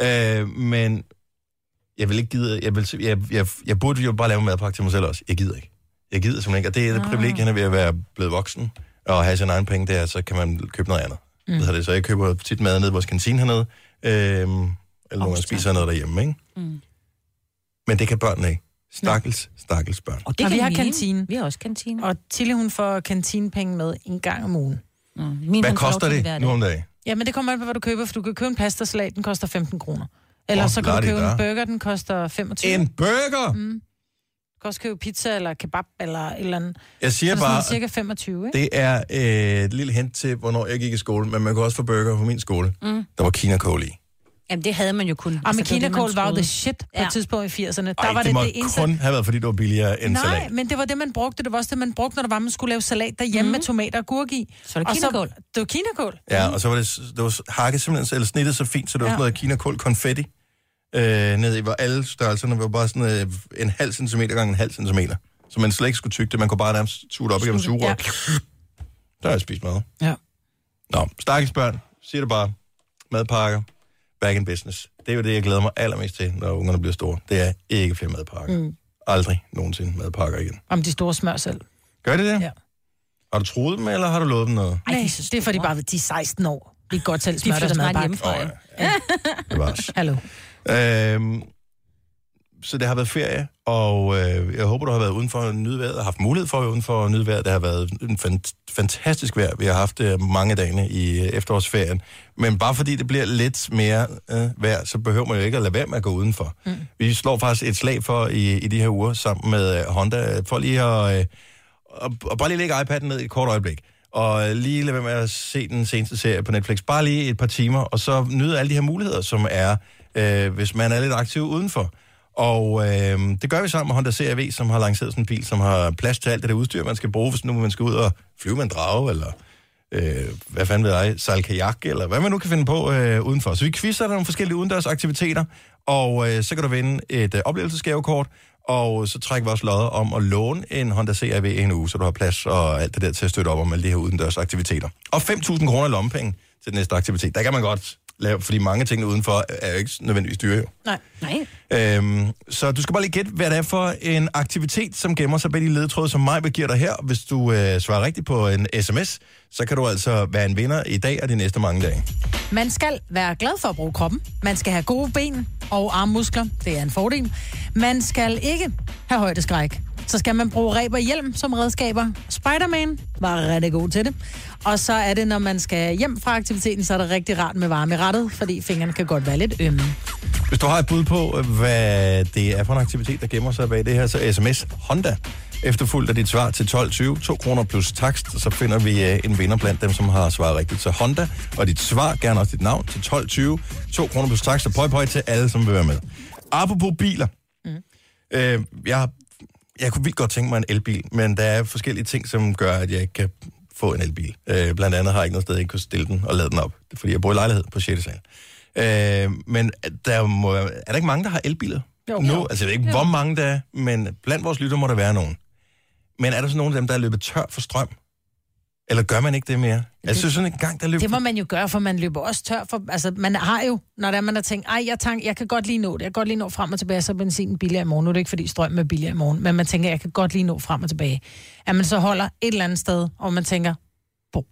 Øh, men jeg vil ikke gide, jeg, vil, jeg, jeg, jeg burde jo bare lave madpakke til mig selv også. Jeg gider ikke. Jeg gider simpelthen ikke. Og det er det Ah. privilegierne ved at være blevet voksen og have sin egen penge, det er, så kan man købe noget andet. Mm. Det det, så jeg køber tit mad nede i vores kantine hernede, øh, eller nogle gange spiser noget derhjemme, ikke? Mm. Men det kan børnene ikke. Stakkels, stakkels børn. Og Det og vi har kantine. Vi har også kantine. Og Tille, hun får kantinepenge med en gang om ugen. Mm. Min, Hvad koster det nu om dagen? Ja, men det kommer an på, hvad du køber, for du kan købe en pastasalat, den koster 15 kroner. Eller Åh, så kan du købe la-di-da. en burger, den koster 25. En burger? Mm. Du kan også købe pizza eller kebab eller et eller andet. Jeg siger så er det bare, sådan cirka 25, ikke? Det er øh, et lille hint til, hvornår jeg gik i skole, men man kunne også få burger på min skole. Mm. Der var Kina i. Jamen, det havde man jo kun. Og Altså, det, man kinakål var jo the shit på Ja. et tidspunkt i 80'erne. Der Ej, var det, det må det eneste... kun have været, fordi det var billigere end Nej, salat. men det var det, man brugte. Det var også det, man brugte, når der var, man skulle lave salat derhjemme mm. med tomater og gurk i. Så var det kinakål. det var kinakål. Ja, og så var det, det var hakket simpelthen, eller snittet så fint, så det var Ja. sådan noget kinakål konfetti. Øh, ned i, hvor alle størrelserne var bare sådan øh, en halv centimeter gange en halv centimeter. Så man slet ikke skulle tygge det, man kunne bare nærmest det op igennem Suge det, sugerør. Der har jeg spist mad. Ja. Nå, stakkels børn, siger det bare. Madpakker, back in business. Det er jo det, jeg glæder mig allermest til, når ungerne bliver store. Det er ikke flere madpakker. Mm. Aldrig nogensinde madpakker igen. Om de store smør selv. Gør det det? Ja. Har du troet dem, eller har du lovet dem noget? Nej, det er fordi bare, de er 16 år. De kan godt selv De smør flytter deres madpakke. hjemmefra, jo. Det var. Hallo. Øhm, så det har været ferie, og øh, jeg håber, du har været udenfor at nyde vejret, og haft mulighed for at være udenfor at nyde vejret. Det har været en fant- fantastisk vejr. Vi har haft det mange dage i øh, efterårsferien. Men bare fordi det bliver lidt mere øh, vejr, så behøver man jo ikke at lade være med at gå udenfor. Mm. Vi slår faktisk et slag for i, i de her uger sammen med øh, Honda, for lige at... Øh, og, og bare lige lægge iPad'en ned i et kort øjeblik. Og lige lade være med at se den seneste serie på Netflix. Bare lige et par timer, og så nyde alle de her muligheder, som er, øh, hvis man er lidt aktiv udenfor. Og øh, det gør vi sammen med Honda CRV, som har lanceret sådan en bil, som har plads til alt det der udstyr, man skal bruge, hvis nu man skal ud og flyve med en drage, eller øh, hvad fanden ved jeg, sejle kajak, eller hvad man nu kan finde på øh, udenfor. Så vi quizzer nogle forskellige udendørs aktiviteter, og øh, så kan du vinde et øh, oplevelsesgavekort, og så trækker vi også lodder om at låne en Honda CRV en uge, så du har plads og alt det der til at støtte op om alle de her udendørs aktiviteter. Og 5.000 kroner i lommepenge til den næste aktivitet. Der kan man godt lave, fordi mange ting udenfor er jo ikke nødvendigvis dyre jo. Nej. Nej. Øhm, så du skal bare lige gætte, hvad det er for en aktivitet, som gemmer sig bag de ledetråde, som mig giver dig her. Hvis du øh, svarer rigtigt på en sms, så kan du altså være en vinder i dag og de næste mange dage. Man skal være glad for at bruge kroppen. Man skal have gode ben og armmuskler. Det er en fordel. Man skal ikke have højdeskræk. Så skal man bruge ræb og hjelm som redskaber. Spider-Man var rigtig god til det. Og så er det, når man skal hjem fra aktiviteten, så er det rigtig rart med varme i rettet, fordi fingrene kan godt være lidt ømme. Hvis du har et bud på, hvad det er for en aktivitet, der gemmer sig bag det her, så sms Honda efterfulgt af dit svar til 12.20, 2 kroner plus takst, så finder vi øh, en vinder blandt dem, som har svaret rigtigt. Så Honda og dit svar, gerne også dit navn, til 12.20, 2 kroner plus takst, og pøj pøj til alle, som vil være med. Apropos biler. Mm. Øh, jeg, jeg kunne vildt godt tænke mig en elbil, men der er forskellige ting, som gør, at jeg ikke kan få en elbil. Øh, blandt andet har jeg ikke noget sted, jeg kunne stille den og lade den op. Fordi jeg bor i lejlighed på 6. sal. Øh, men der må, er der ikke mange, der har elbiler? Jo. Nu, Jo. altså jeg ved ikke, Jo. hvor mange der er, men blandt vores lytter må der være nogen. Men er der så nogen af dem, der er løbet tør for strøm? Eller gør man ikke det mere? Jeg synes sådan en gang, der løb... Det må man jo gøre, for man løber også tør for... Altså, man har jo, når der man har tænkt, ej, jeg, tank, jeg kan godt lige nå det. Jeg kan godt lige nå frem og tilbage, så er benzin billigere i morgen. Nu er det ikke, fordi strøm er billigere i morgen. Men man tænker, jeg kan godt lige nå frem og tilbage. At man så holder et eller andet sted, og man tænker, bo,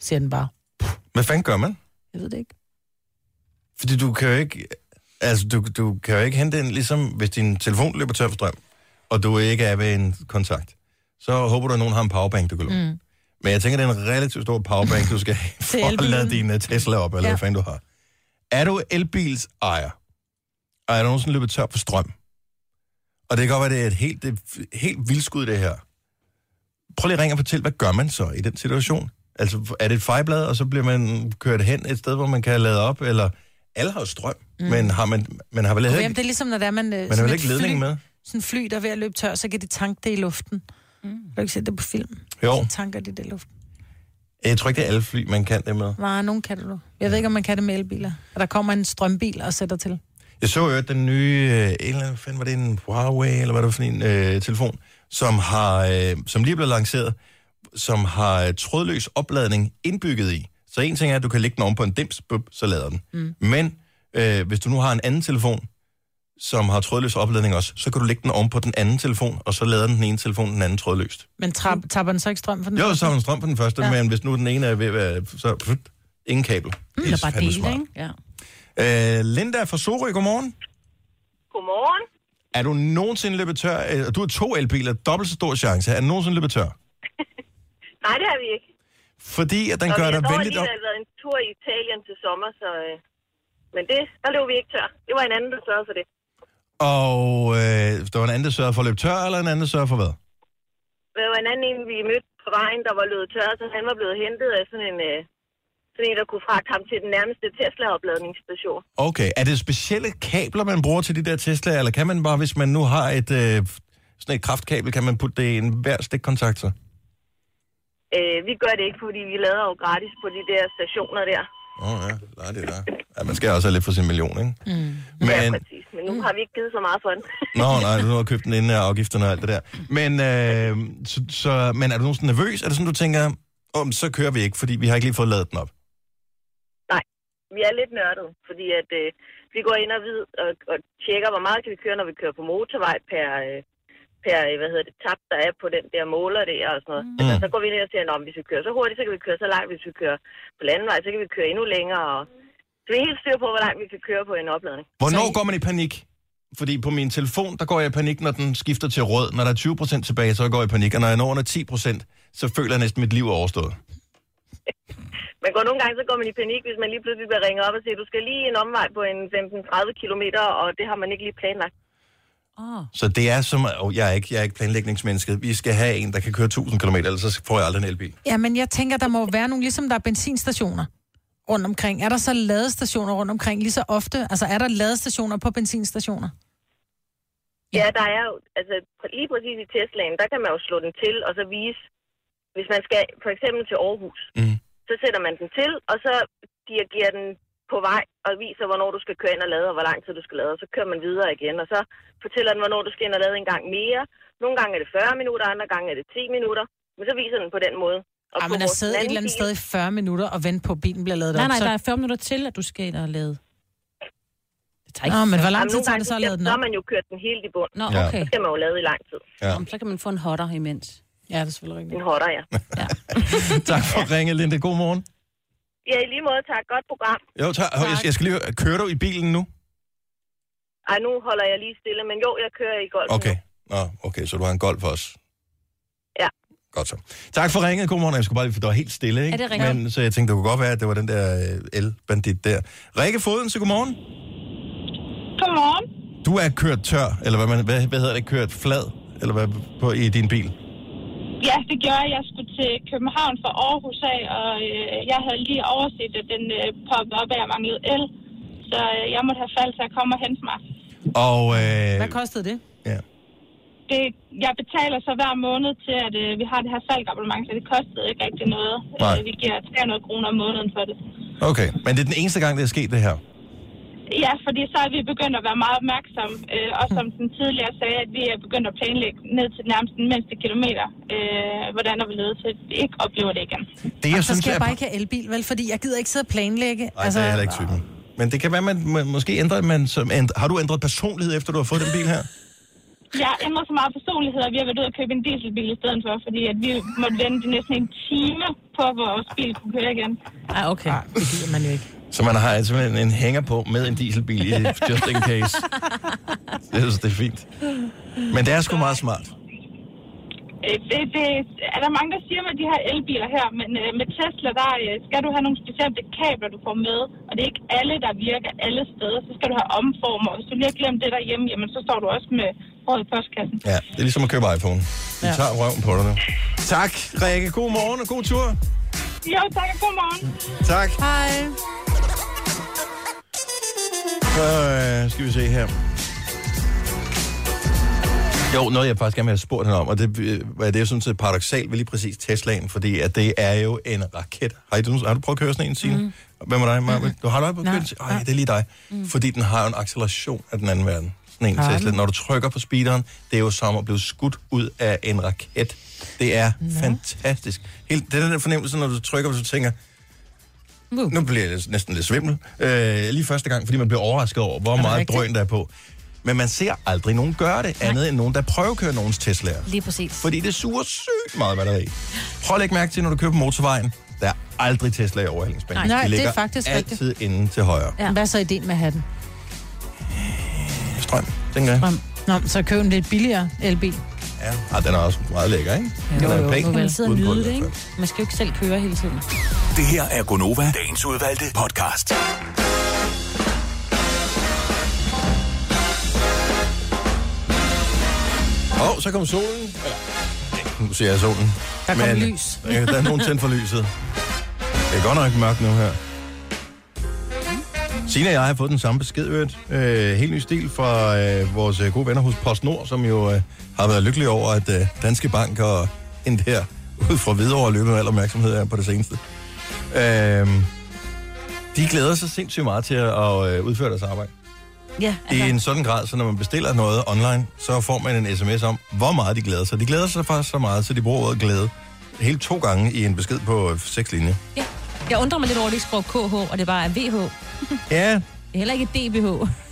siger den bare. Hvad fanden gør man? Jeg ved det ikke. Fordi du kan jo ikke... Altså, du, du kan jo ikke hente en, ligesom hvis din telefon løber tør for strøm, og du ikke er ved en kontakt. Så håber du, at nogen har en powerbank, du kan låne. Mm. Men jeg tænker, det er en relativt stor powerbank, du skal have for at lade din Tesla op, eller Ja. hvad fanden du har. Er du elbils ejer, og er du nogensinde løbet tør for strøm, og det kan godt være, det er et helt, det helt vildskud, det her. Prøv lige at ringe og fortæl, hvad gør man så i den situation? Altså, er det et fejblad, og så bliver man kørt hen et sted, hvor man kan lade op, eller alle har jo strøm, mm. men har man, man har vel Jamen, ikke, det er ligesom, når der er man... øh, man har vel ikke ledning fly, med? Sådan fly, der er ved at løbe tør, så kan de tanke det i luften. Mm. Har du ikke set det på film? Jo. Så tanker de det i luften. Jeg tror ikke, det er alle fly, man kan det med. Nej, nogen kan det du. Jeg ved ikke, om man kan det med elbiler. Og der kommer en strømbil og sætter til. Jeg så jo at den nye, øh, en eller anden, fanden var det en Huawei, eller hvad det var for en øh, telefon, som, har, øh, som lige blevet lanceret, som har øh, trådløs opladning indbygget i. Så en ting er, at du kan lægge den oven på en dims, bup, så lader den. Mm. Men øh, hvis du nu har en anden telefon, som har trådløs opladning også, så kan du lægge den oven på den anden telefon, og så lader den, den ene telefon den anden trådløst. Men trap, tapper den så ikke strøm for den? Jo, første? så har man strøm på den første, Ja. men hvis nu den ene er ved at være, så pff, ingen kabel. Det Eller er bare dele, smart. ikke? Ja. Øh, Linda fra Sorø, godmorgen. Godmorgen. Er du nogensinde løbet tør? øh, Du har to elbiler, dobbelt så stor chance. Er du nogensinde løbet tør? Nej, det har vi ikke. Fordi at den Og gør dig har venligt op. alligevel været en tur i Italien til sommer, så... Øh, men det, der løb vi ikke tør. Det var en anden, der sørgede for det. Og øh, der var en anden, der sørgede for at løbe tør, eller en anden, der sørgede for hvad? Der var en anden, en, vi mødte på vejen, der var løbet tør, så han var blevet hentet af sådan en... Øh, sådan en, der kunne fragte ham til den nærmeste Tesla-opladningsstation. Okay, er det specielle kabler, man bruger til de der Tesla, eller kan man bare, hvis man nu har et, øh, sådan et kraftkabel, kan man putte det i en hver stikkontakt så? Øh, vi gør det ikke, fordi vi lader jo gratis på de der stationer der. Åh oh, ja, nej, det er der. Ja, man skal også have lidt for sin million, ikke? Mm. Men, Ja, præcis. Men nu har vi ikke givet så meget for den. nå, nej, du har købt den inden af afgifterne og alt det der. Men, øh, så, så, men er du nogensinde nervøs? Er det sådan, du tænker, om så kører vi ikke, fordi vi har ikke lige fået lavet den op? Nej, vi er lidt nørdet, fordi at øh, vi går ind og, vid, og, og tjekker, hvor meget kan vi køre, når vi kører på motorvej per, øh, per øh, hvad hedder det, tab, der er på den der måler der og sådan noget. Mm. Altså, så går vi ind og siger, at hvis vi kører så hurtigt, så kan vi køre så langt. Hvis vi kører på landevej, så kan vi køre endnu længere. Og... Så vi er helt styr på, hvor langt vi kan køre på en opladning. Hvornår går man i panik? Fordi på min telefon, der går jeg i panik, når den skifter til rød. Når der er 20% tilbage, så går jeg i panik. Og når jeg når under 10%, så føler jeg næsten, mit liv er overstået. Men går nogle gange, så går man i panik, hvis man lige pludselig bliver ringet op og siger, du skal lige en omvej på en 15-30 km, og det har man ikke lige planlagt. Oh. Så det er som... Oh, jeg, er ikke, jeg er ikke planlægningsmenneske. Vi skal have en, der kan køre 1000 km, ellers så får jeg aldrig en elbil. Ja, men jeg tænker, der må være nogle, ligesom der er benzinstationer rundt omkring. Er der så ladestationer rundt omkring lige så ofte? Altså, er der ladestationer på benzinstationer? Ja, der er jo, altså lige præcis i Teslaen, der kan man jo slå den til, og så vise, hvis man skal for eksempel til Aarhus, mm. så sætter man den til, og så dirigerer den på vej og viser, hvornår du skal køre ind og lade, og hvor lang tid du skal lade, og så kører man videre igen, og så fortæller den, hvornår du skal ind og lade en gang mere. Nogle gange er det 40 minutter, andre gange er det 10 minutter, men så viser den på den måde. Og Ej, men at sidde et eller andet bil- sted i 40 minutter og vente på, at bilen bliver lavet Nej, op. nej, så... der er 40 minutter til, at du skal ind og lade. Det tager Nå, men 40. hvor lang tid tager det så at lade den Så op? har man jo kørt den helt i bund. Nå, Ja. okay. Så skal man jo lade i lang tid. Ja. Jamen, så kan man få en hotter imens. Ja, det er selvfølgelig rigtigt. En hotter, ja. tak for at ringe, Linde. God morgen. Ja, i lige måde, tak. Godt program. Jo, tak. Jeg, skal, jeg skal lige høre, kører du i bilen nu? Ej, nu holder jeg lige stille, men jo, jeg kører i golf. Okay. Nå, okay, så du har en golf også. Ja. Godt så. Tak for ringet. Godmorgen. Jeg skulle bare lige, for det var helt stille, ikke? Ja, det er rigtigt. Men, så jeg tænkte, det kunne godt være, at det var den der øh, el-bandit der. Rikke Foden, så godmorgen. Godmorgen. Du er kørt tør, eller hvad, man, hvad, hvad hedder det, kørt flad, eller hvad, på, i din bil? Ja, det gjorde jeg. Jeg skulle til København fra Aarhus af, og øh, jeg havde lige overset, at den øh, poppede op at jeg manglede el. Så øh, jeg måtte have faldt til at komme og hente mig. Og, øh, Hvad kostede det? Det, jeg betaler så hver måned til, at øh, vi har det her salgabonnement, så det kostede ikke rigtig noget. Nej. Øh, vi giver 300 kroner om måneden for det. Okay, men det er den eneste gang, det er sket, det her. Ja, fordi så er vi begyndt at være meget opmærksomme, øh, og som den tidligere sagde, at vi er begyndt at planlægge ned til nærmest den mindste kilometer, øh, hvordan er vi ledet til, at vi ikke oplever det igen. Det, jeg så synes, skal jeg er- bare ikke have elbil, vel? Fordi jeg gider ikke sidde og planlægge. Nej, altså, det er heller ikke typen. Men det kan være, man, man måske ændrer, man, som, ænd, har du ændret personlighed, efter du har fået den bil her? Jeg har ændret så meget personlighed, at vi har været ude og købe en dieselbil i stedet for, fordi at vi måtte vente næsten en time på, at vores bil kunne køre igen. Ej, okay. Ej, det gider man jo ikke. Så man har altså en, en hænger på med en dieselbil, i, just in case. Det synes det er fint. Men det er sgu meget smart. Øh, Det, det er der mange, der siger med de her elbiler her, men øh, med Tesla, der øh, skal du have nogle specielle kabler, du får med, og det er ikke alle, der virker alle steder. Så skal du have omformer, og hvis du lige har glemt det derhjemme, jamen så står du også med råd i postkassen. Ja, det er ligesom at købe iPhone. De Ja. tager røven på dig nu. Tak, Rikke. God morgen og god tur. Jo, tak og god morgen. Tak. Hej. Så øh, skal vi se her. Jo, noget jeg faktisk gerne vil have spurgt hende om, og det, øh, det er sådan set paradoxalt ved lige præcis Teslaen, fordi at det er jo en raket. Har du, har du prøvet at køre sådan en, Signe? Mm. Hvad med dig, Marvind? Du har du prøvet at køre den? Ej, det er lige dig. Mm. Fordi den har jo en acceleration af den anden verden. Sådan en Tesla. Når du trykker på speederen, det er jo som at blive skudt ud af en raket. Det er fantastisk. Helt, det er den fornemmelse, når du trykker, og du tænker, nu bliver jeg næsten lidt svimmel. Øh, lige første gang, fordi man bliver overrasket over, hvor meget rigtigt? drøn der er på. Men man ser aldrig nogen gøre det, andet end nogen, der prøvekører nogens Tesla'er. Lige præcis. Fordi det suger sygt meget batteri. Prøv at lægge mærke til, når du kører på motorvejen, der er aldrig Tesla i overhældingsbanen. Nej, De det er ligger faktisk rigtigt. altid inde til højre. Ja. Hvad er så ideen med at have den? Tænker jeg. Nå, så køb en lidt billigere elbil. Ja, ah, den er også meget lækker, ikke? Jo, Den er jo, pæn. nu sidde og nyde det, hvert ikke? Man skal jo ikke selv køre hele tiden. Det her er Gonova, dagens udvalgte podcast. Åh, oh, så kom solen. Eller, nu siger jeg solen. Der kom Men, lys. øh, Der er nogen tændt for lyset. Det er godt nok mørkt nu her. Signe og jeg har fået den samme besked, øvrigt. Øh, helt ny stil fra øh, vores øh, gode venner hos PostNord, som jo øh, har været lykkelige over, at øh, Danske Bank og en her ud fra Hvidovre løbet med al opmærksomhed her på det seneste. Øh, de glæder sig sindssygt meget til at øh, udføre deres arbejde. Ja, I en sådan grad, så når man bestiller noget online, så får man en sms om, hvor meget de glæder sig. De glæder sig faktisk så meget, så de bruger ordet glæde helt to gange i en besked på øh, seks linjer. ja. Jeg undrer mig lidt over, at de skriver KH, og det bare er VH. Ja, Det er heller ikke DBH.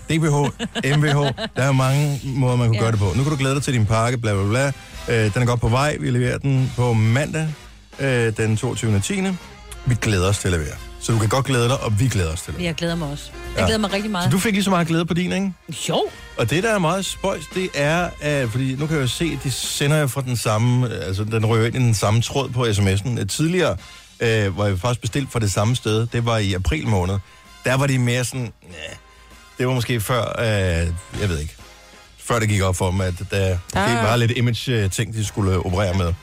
DBH, MBH, der er mange måder, man kunne Ja. gøre det på. Nu kan du glæde dig til din pakke, bla bla bla. Øh, den er godt på vej. Vi leverer den på mandag, øh, den 22. 10. Vi glæder os til at levere. Så du kan godt glæde dig, og vi glæder os til levere. Jeg glæder mig også. Jeg Ja. glæder mig rigtig meget. Så du fik lige så meget glæde på din, ikke? Jo. Og det, der er meget spøjs, det er, at, fordi nu kan jeg jo se, at de sender jo fra den samme, altså den rører ind i den samme tråd på sms'en. Øh, Tidligere, øh, hvor jeg faktisk bestilt fra det samme sted, det var i april måned, der var de mere sådan, ja, det var måske før, øh, jeg ved ikke, før det gik op for dem, at der måske var lidt image-ting, de skulle øh, operere med.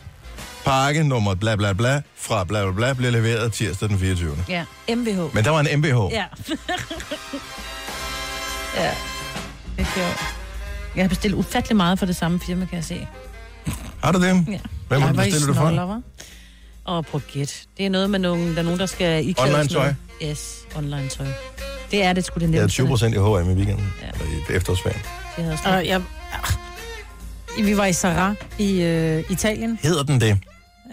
Pakke nummer bla bla bla fra bla bla bla bliver leveret tirsdag den 24. Ja, MBH. Men der var en MBH. Ja. ja. Det er sjovt. Jeg har bestilt ufattelig meget for det samme firma, kan jeg se. Har du det? Ja. Hvem har du bestilt det for? Og gætte. Det er noget med nogen, der er nogen, der skal iklæde Online noget. Yes, online tøj. Det er det sgu det Jeg havde nemmeste. 20 procent i H&M i weekenden, ja. i efterårsferien. Det havde Og jeg, ah, vi var i Sarah i øh, Italien. Hedder den det?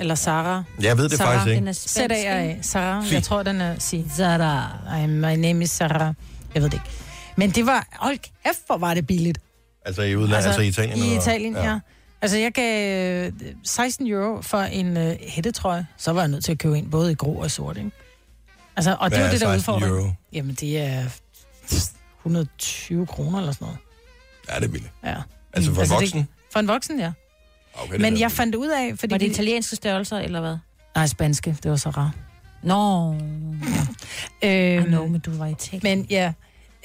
Eller Sarah. Jeg ved det Sarah. faktisk ikke. Er Z-A-R-A. Sarah. Si. Jeg tror, den er si. Zara. Ej, my name is Sarah. Jeg ved det ikke. Men det var... Hold kæft, hvor var det billigt. Altså i udlandet, altså, altså i Italien? I eller- Italien, ja. ja. Altså, jeg gav øh, 16 euro for en øh, hættetrøje. Så var jeg nødt til at købe en både i grå og sort, ikke? Altså, og det Hvad var er det, der 16 udfordring. euro? Jamen, det er 120 kroner eller sådan noget. Ja, det er billigt. Ja. Altså for en voksen? Det, for en voksen, ja. Okay, det Men jeg fandt ud af, fordi... Var det italienske størrelser, eller hvad? Nej, spanske. Det var så rart. Nå. Øhm, I know, men du var i Italien. Men ja,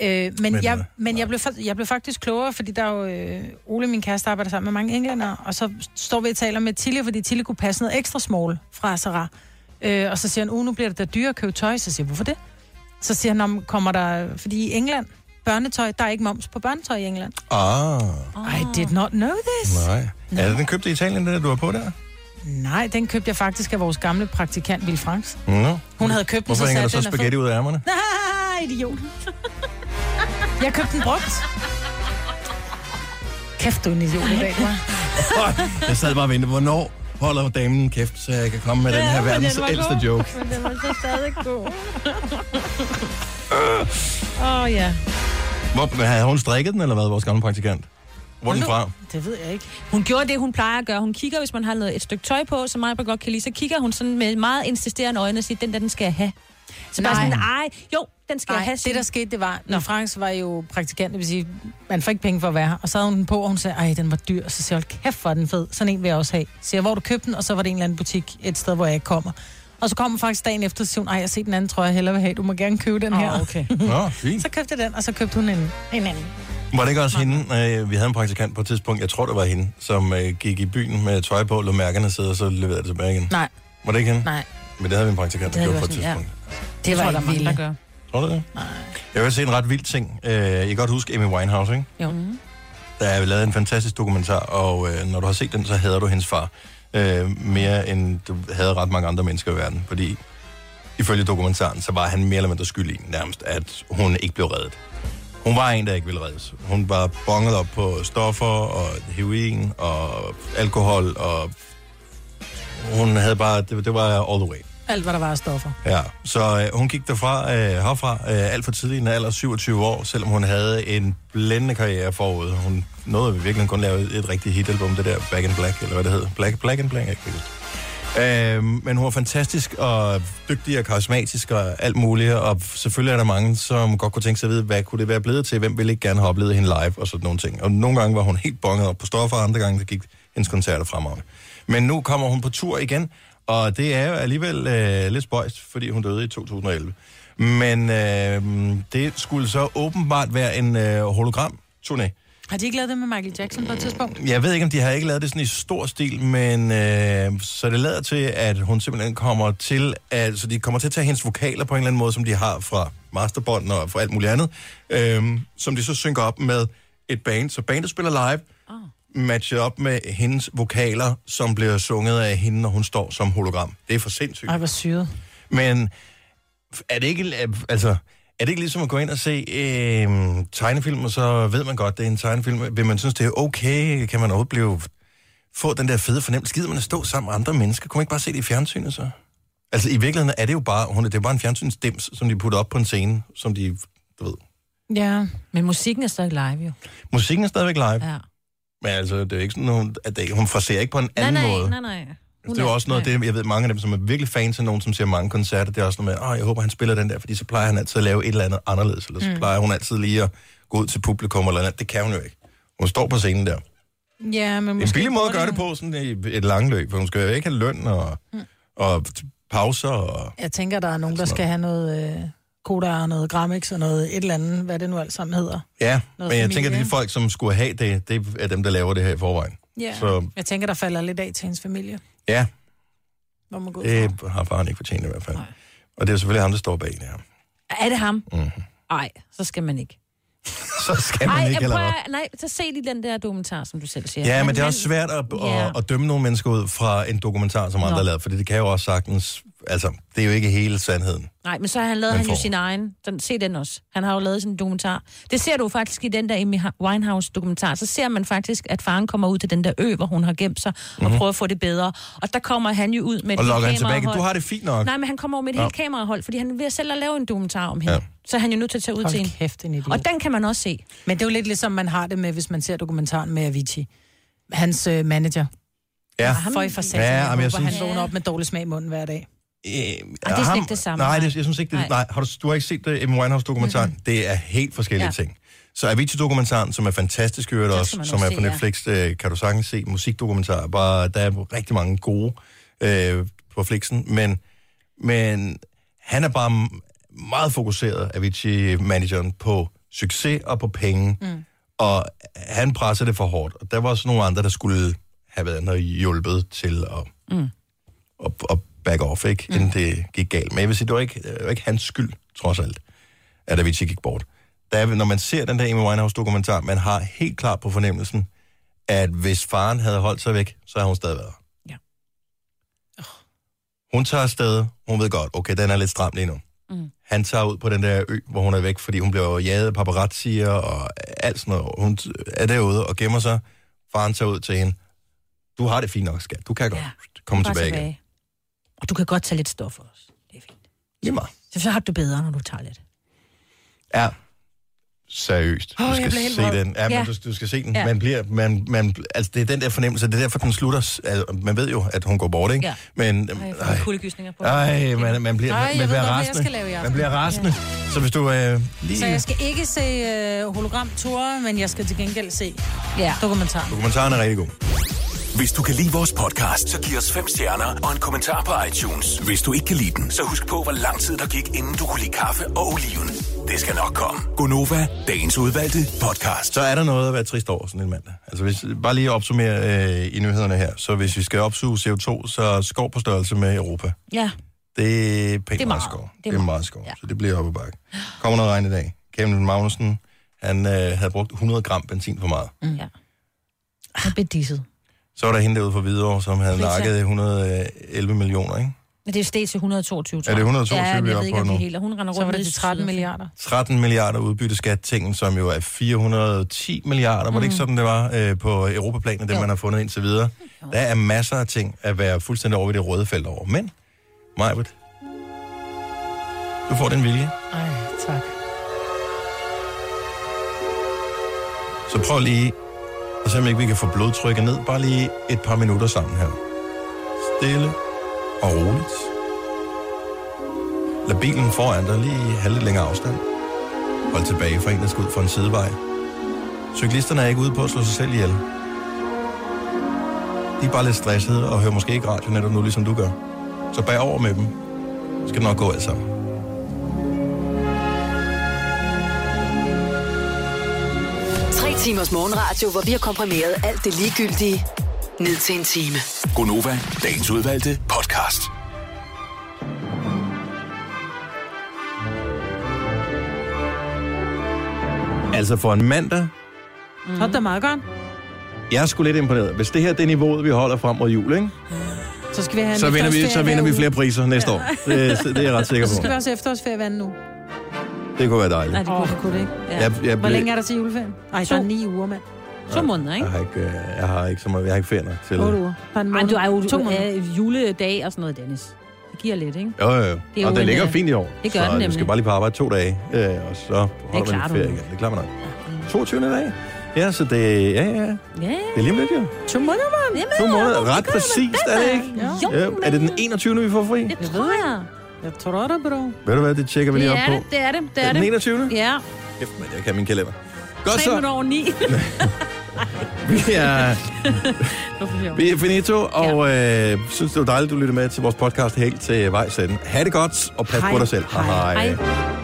øh, men, Men, jeg, øh, men jeg, blev, jeg blev faktisk klogere, fordi der er jo, øh, Ole, min kæreste, arbejder sammen med mange englænder, og så står vi og taler med Tilly, fordi Tilly kunne passe noget ekstra small fra Sarah. Øh, og så siger han, uh, nu bliver det da dyre at købe tøj. Så siger jeg, hvorfor det? Så siger han, "Nå, men kommer der, fordi i England, børnetøj, der er ikke moms på børnetøj i England. Ah, I did not know this. nej. Er det den købte i Italien, det der, du har på der? Nej, den købte jeg faktisk af vores gamle praktikant, Vil Franks. Nå. Hun havde købt den, Hvorfor så hænger der så den spaghetti ud af ærmerne? Ah, idiot. Jeg købte den brugt. Kæft, du er en idiot i dag, du jeg sad bare og ventede, hvornår holder damen kæft, så jeg kan komme med den her verdens ældste joke. Men den var så stadig god. Åh, oh, ja. Hvor, havde hun strikket den, eller hvad, vores gamle praktikant? Hvor er den fra? Det ved jeg ikke. Hun gjorde det, hun plejer at gøre. Hun kigger, hvis man har noget, et stykke tøj på, som mig godt kan lide, så kigger hun sådan med meget insisterende øjne og siger, den der, den skal jeg have. Så bare Nej. sådan, ej, jo, den skal Nej, jeg have. det der skete, det var, når Frans var jo praktikant, det vil sige, man får ikke penge for at være her, og så havde hun den på, og hun sagde, ej, den var dyr, og så siger jeg, hold kæft, hvor den fed, sådan en vil jeg også have. Så jeg, hvor du købte den, og så var det en eller anden butik, et sted, hvor jeg ikke kommer. Og så kommer faktisk dagen efter, og siger hun, ej, jeg har set den anden trøje, jeg hellere vil have, du må gerne købe den Åh, her. okay. Nå, fint. så købte jeg den, og så købte hun en, en anden. Var det ikke også hende, øh, vi havde en praktikant på et tidspunkt, jeg tror det var hende, som øh, gik i byen med tøj på, lå mærkerne sidde, og så leverede det tilbage igen? Nej. Var det ikke hende? Nej. Men det havde vi en praktikant, der gjorde på et også, ja. Det var tror, der ikke er mange, der vildt. gør. Tror du det? Nej. Jeg vil se en ret vild ting. Øh, jeg kan godt huske Amy Winehouse, ikke? Jo. Der er lavet en fantastisk dokumentar, og øh, når du har set den, så hader du hendes far. Øh, mere end du havde ret mange andre mennesker i verden. Fordi ifølge dokumentaren, så var han mere eller mindre skyld i nærmest, at hun ikke blev reddet. Hun var en, der ikke ville reddes. Hun var bonget op på stoffer og heroin og alkohol, og hun havde bare, det, det var all the way. Alt, hvad der var af stoffer. Ja, så øh, hun gik derfra, øh, herfra øh, alt for tidligt i en alder 27 år, selvom hun havde en blændende karriere forud. Hun nåede virkelig kun lave et rigtigt hitalbum, det der Back in Black, eller hvad det hed. Black, Black in Black, jeg ikke. Øh, men hun var fantastisk og dygtig og karismatisk og alt muligt, og selvfølgelig er der mange, som godt kunne tænke sig at vide, hvad kunne det være blevet til, hvem ville ikke gerne have oplevet hende live og sådan nogle ting. Og nogle gange var hun helt bonget op på stoffer, og andre gange der gik hendes koncerter fremragende. Men nu kommer hun på tur igen, og det er jo alligevel øh, lidt spøjst, fordi hun døde i 2011. Men øh, det skulle så åbenbart være en øh, hologram-turné. Har de ikke lavet det med Michael Jackson på et tidspunkt? Jeg ved ikke, om de har ikke lavet det sådan i stor stil, men øh, så det lader til, at hun simpelthen kommer til at, så de kommer til at tage hendes vokaler på en eller anden måde, som de har fra masterbånden og fra alt muligt andet, øh, som de så synker op med et band. Så bandet spiller live. Matchet op med hendes vokaler, som bliver sunget af hende, når hun står som hologram. Det er for sindssygt. Ej, hvor syret. Men er det ikke, altså, er det ikke ligesom at gå ind og se øh, tegnefilm, og så ved man godt, det er en tegnefilm. Vil man synes, det er okay? Kan man overhovedet blive, få den der fede fornemmelse? Gider man at stå sammen med andre mennesker? Kunne man ikke bare se det i fjernsynet så? Altså i virkeligheden er det jo bare, hun, det er bare en fjernsynsdims, som de putter op på en scene, som de, du ved. Ja. Men musikken er stadig live, jo. Musikken er stadigvæk live. Ja. Men altså, det er jo ikke sådan, hun, at det, hun fraserer ikke på en anden nej, nej, måde. nej, nej. Altså, det er jo også noget af det, jeg ved, mange af dem, som er virkelig fans af nogen, som ser mange koncerter, det er også noget med, åh, jeg håber, han spiller den der, fordi så plejer han altid at lave et eller andet anderledes, eller så Mm. plejer hun altid lige at gå ud til publikum eller andet. Det kan hun jo ikke. Hun står på scenen der. Ja, men er en måske... billig måde at gøre det på, sådan i et langløb, for hun skal jo ikke have løn og, Mm. og pauser og... Jeg tænker, der er nogen, der skal have noget øh, Koda og noget Grammix og noget et eller andet, hvad det nu alt sammen hedder. Ja, Noget men jeg familie, tænker, at de folk, som skulle have det, det er dem, der laver det her i forvejen. Ja. Så Jeg tænker, der falder lidt af til hendes familie. ja, Hvor man går ud fra. det har faren ikke fortjent i hvert fald. Og det er selvfølgelig ham, der står bag det her. Er det ham? Mhm. Nej, så skal man ikke. Så skal man Ej, ikke, eller hvad? nej, så se lige den der dokumentar, som du selv siger. Ja, men det er også svært at, Ja. at, at dømme nogle mennesker ud fra en dokumentar, som andre Nå. har lavet, for det kan jo også sagtens... Altså, det er jo ikke hele sandheden. Nej, men så har han lavet han jo sin egen. Den, se den også. Han har jo lavet sin dokumentar. Det ser du faktisk i den der Amy Winehouse-dokumentar. Så ser man faktisk, at faren kommer ud til den der ø, hvor hun har gemt sig, og Mhm. prøver at få det bedre. Og der kommer han jo ud med et Og helt lokker han tilbage. Du har det fint nok. Nej, men han kommer over med et Nå. helt kamerahold, fordi han er ved selv at lave en dokumentar om hende. Ja. Så er han jo nødt til at tage ud Hold til kæft, en idiot. Og den kan man også se. Men det er jo lidt ligesom, man har det med, hvis man ser dokumentaren med Avicii. Hans øh, manager. Ja. For i for satan, Ja, ja, jeg, synes- han vågner op med dårlig smag i munden hver dag. Øh, det er ham- ikke det samme, Nej, det, jeg synes ikke, det, Nej. nej. Har du, du har ikke set det, Amy Winehouse-dokumentaren? Mm-hmm. Det er helt forskellige Ja. ting. Så Avicii-dokumentaren, som er fantastisk, hørt også, som er på se, ja. Netflix, øh, kan du sagtens se. Musikdokumentarer, bare, der er rigtig mange gode øh, på Flixen, men, men han er bare meget fokuseret, Avicii-manageren, på succes og på penge, Mm. og han presser det for hårdt. Og der var også nogle andre, der skulle have været hjulpet til at, Mm. at, at back off, ikke? Mm. inden det gik galt. Men jeg vil sige, det var ikke, det var ikke hans skyld, trods alt, at Avicii gik bort. Der er, når man ser den der Amy Winehouse-dokumentar, man har helt klart på fornemmelsen, at hvis faren havde holdt sig væk, så havde hun stadig været. Ja. Hun tager afsted, hun ved godt, okay, den er lidt stram lige nu. Mm. Han tager ud på den der ø, hvor hun er væk, fordi hun bliver jaget af paparazzier og alt sådan noget. Hun er derude og gemmer sig. Faren tager ud til hende. Du har det fint nok, skat. Du kan godt komme Bare tilbage, igen. Og du kan godt tage lidt stof også. Det er fint. Lige meget. Så, så har du det bedre, når du tager lidt. Ja. Seriøst. Åh, Du skal se den. Ja, men Ja. du, du skal se den. Ja. Man bliver, man, man, altså, det er den der fornemmelse. Det er derfor, den slutter. Altså, man ved jo, at hun går bort, ikke? Ja. Men, får ej, kuldegysninger på. ej, man, man bliver, Ej, man ved bliver godt, hvad jeg rasende. skal lave. Man bliver rasende. Så hvis du øh, lige... Så jeg skal ikke se øh, hologramture, men jeg skal til gengæld se ja. dokumentar. Dokumentaren er rigtig god. Hvis du kan lide vores podcast, så giv os fem stjerner og en kommentar på iTunes. Hvis du ikke kan lide den, så husk på, hvor lang tid der gik, inden du kunne lide kaffe og oliven. Det skal nok komme. Gonova, dagens udvalgte podcast. Så er der noget at være trist over sådan en mandag. Altså hvis, bare lige opsummere øh, i nyhederne her. Så hvis vi skal opsuge CO2, så skov på størrelse med Europa. Ja. Det er pænt Det er meget meget. skov. Det Det er er meget meget. skov, så det bliver op ad bakke. Kommer noget regn i dag. Kevin Magnussen, han øh, havde brugt 100 gram benzin for meget. Mm. Ja. Han blev disset. Så var der hende derude fra Hvidovre, som havde Rita. nakket 111 millioner, ikke? Men det er steget til 122, tror Er det jeg. 122, ja, vi er jeg oppe ikke, på nu? er helt. Hun render rundt Så var det med de 13 milliarder. 13 milliarder udbytteskat-tingen, som jo er 410 milliarder. Var det ikke Mm. sådan, det var øh, på Europaplanen, det man har fundet indtil videre? Der er masser af ting at være fuldstændig over ved det røde felt over. Men, Majbert, du får den vilje. Ej, tak. Så prøv lige og se, om ikke vi kan få blodtrykket ned. Bare lige et par minutter sammen her. Stille og roligt. Lad bilen foran dig lige have lidt længere afstand. Hold tilbage for en, der skal ud for en sidevej. Cyklisterne er ikke ude på at slå sig selv ihjel. De er bare lidt stressede og hører måske ikke radio netop nu, ligesom du gør. Så bag over med dem. Så skal det nok gå alt sammen. Timers morgenradio, hvor vi har komprimeret alt det ligegyldige ned til en time. Gonova, dagens udvalgte podcast. Altså for en mandag, Mm. Er det meget godt. jeg er sgu lidt imponeret. Hvis det her det er niveauet, vi holder frem mod jul, ikke? Så skal vi have en så vinder vi, så vinder vi flere priser næste år. Det, det er jeg ret sikker Så skal vi på. også efterårsferie anden nu. Det kunne være dejligt. Nej, det kunne, oh, kunne det ikke. Ja. Jeg, jeg, Hvor længe er der til juleferien? Nej, der er ni uger, mand. To måneder, ikke? Jeg har ikke, øh, jeg har ikke så meget, jeg har ikke ferie nok til. Otte uger. Der er en Ej, måned. du er jo to måneder. juledag og sådan noget, Dennis. Det giver lidt, ikke? Jo, jo, jo. Det er Og jo det ligger øh, fint i år. det gør så den du nemlig. skal bare lige på arbejde to dage, øh, og så holder man du ferie igen. Det klarer man nok. 22. dag. Ja, så det, ja, ja. Ja, Det er lige om lidt, jo. To måneder, mand. To måneder. Ret præcist, er det ikke? Ja. Ja. Er det den 21. vi får fri? Det tror jeg. Jeg tror det, bro. Ved du hvad, det tjekker vi lige Det op på. det, det er det. Det Er er den det. 21. Ja. Kæft, men jeg kan min kalender. Godt så. minutter over ni. Vi er, vi er finito, og øh, synes, det var dejligt, du lyttede med til vores podcast helt til vejs ende. Ha' det godt, og pas Hej. på dig selv. Hej. Hej.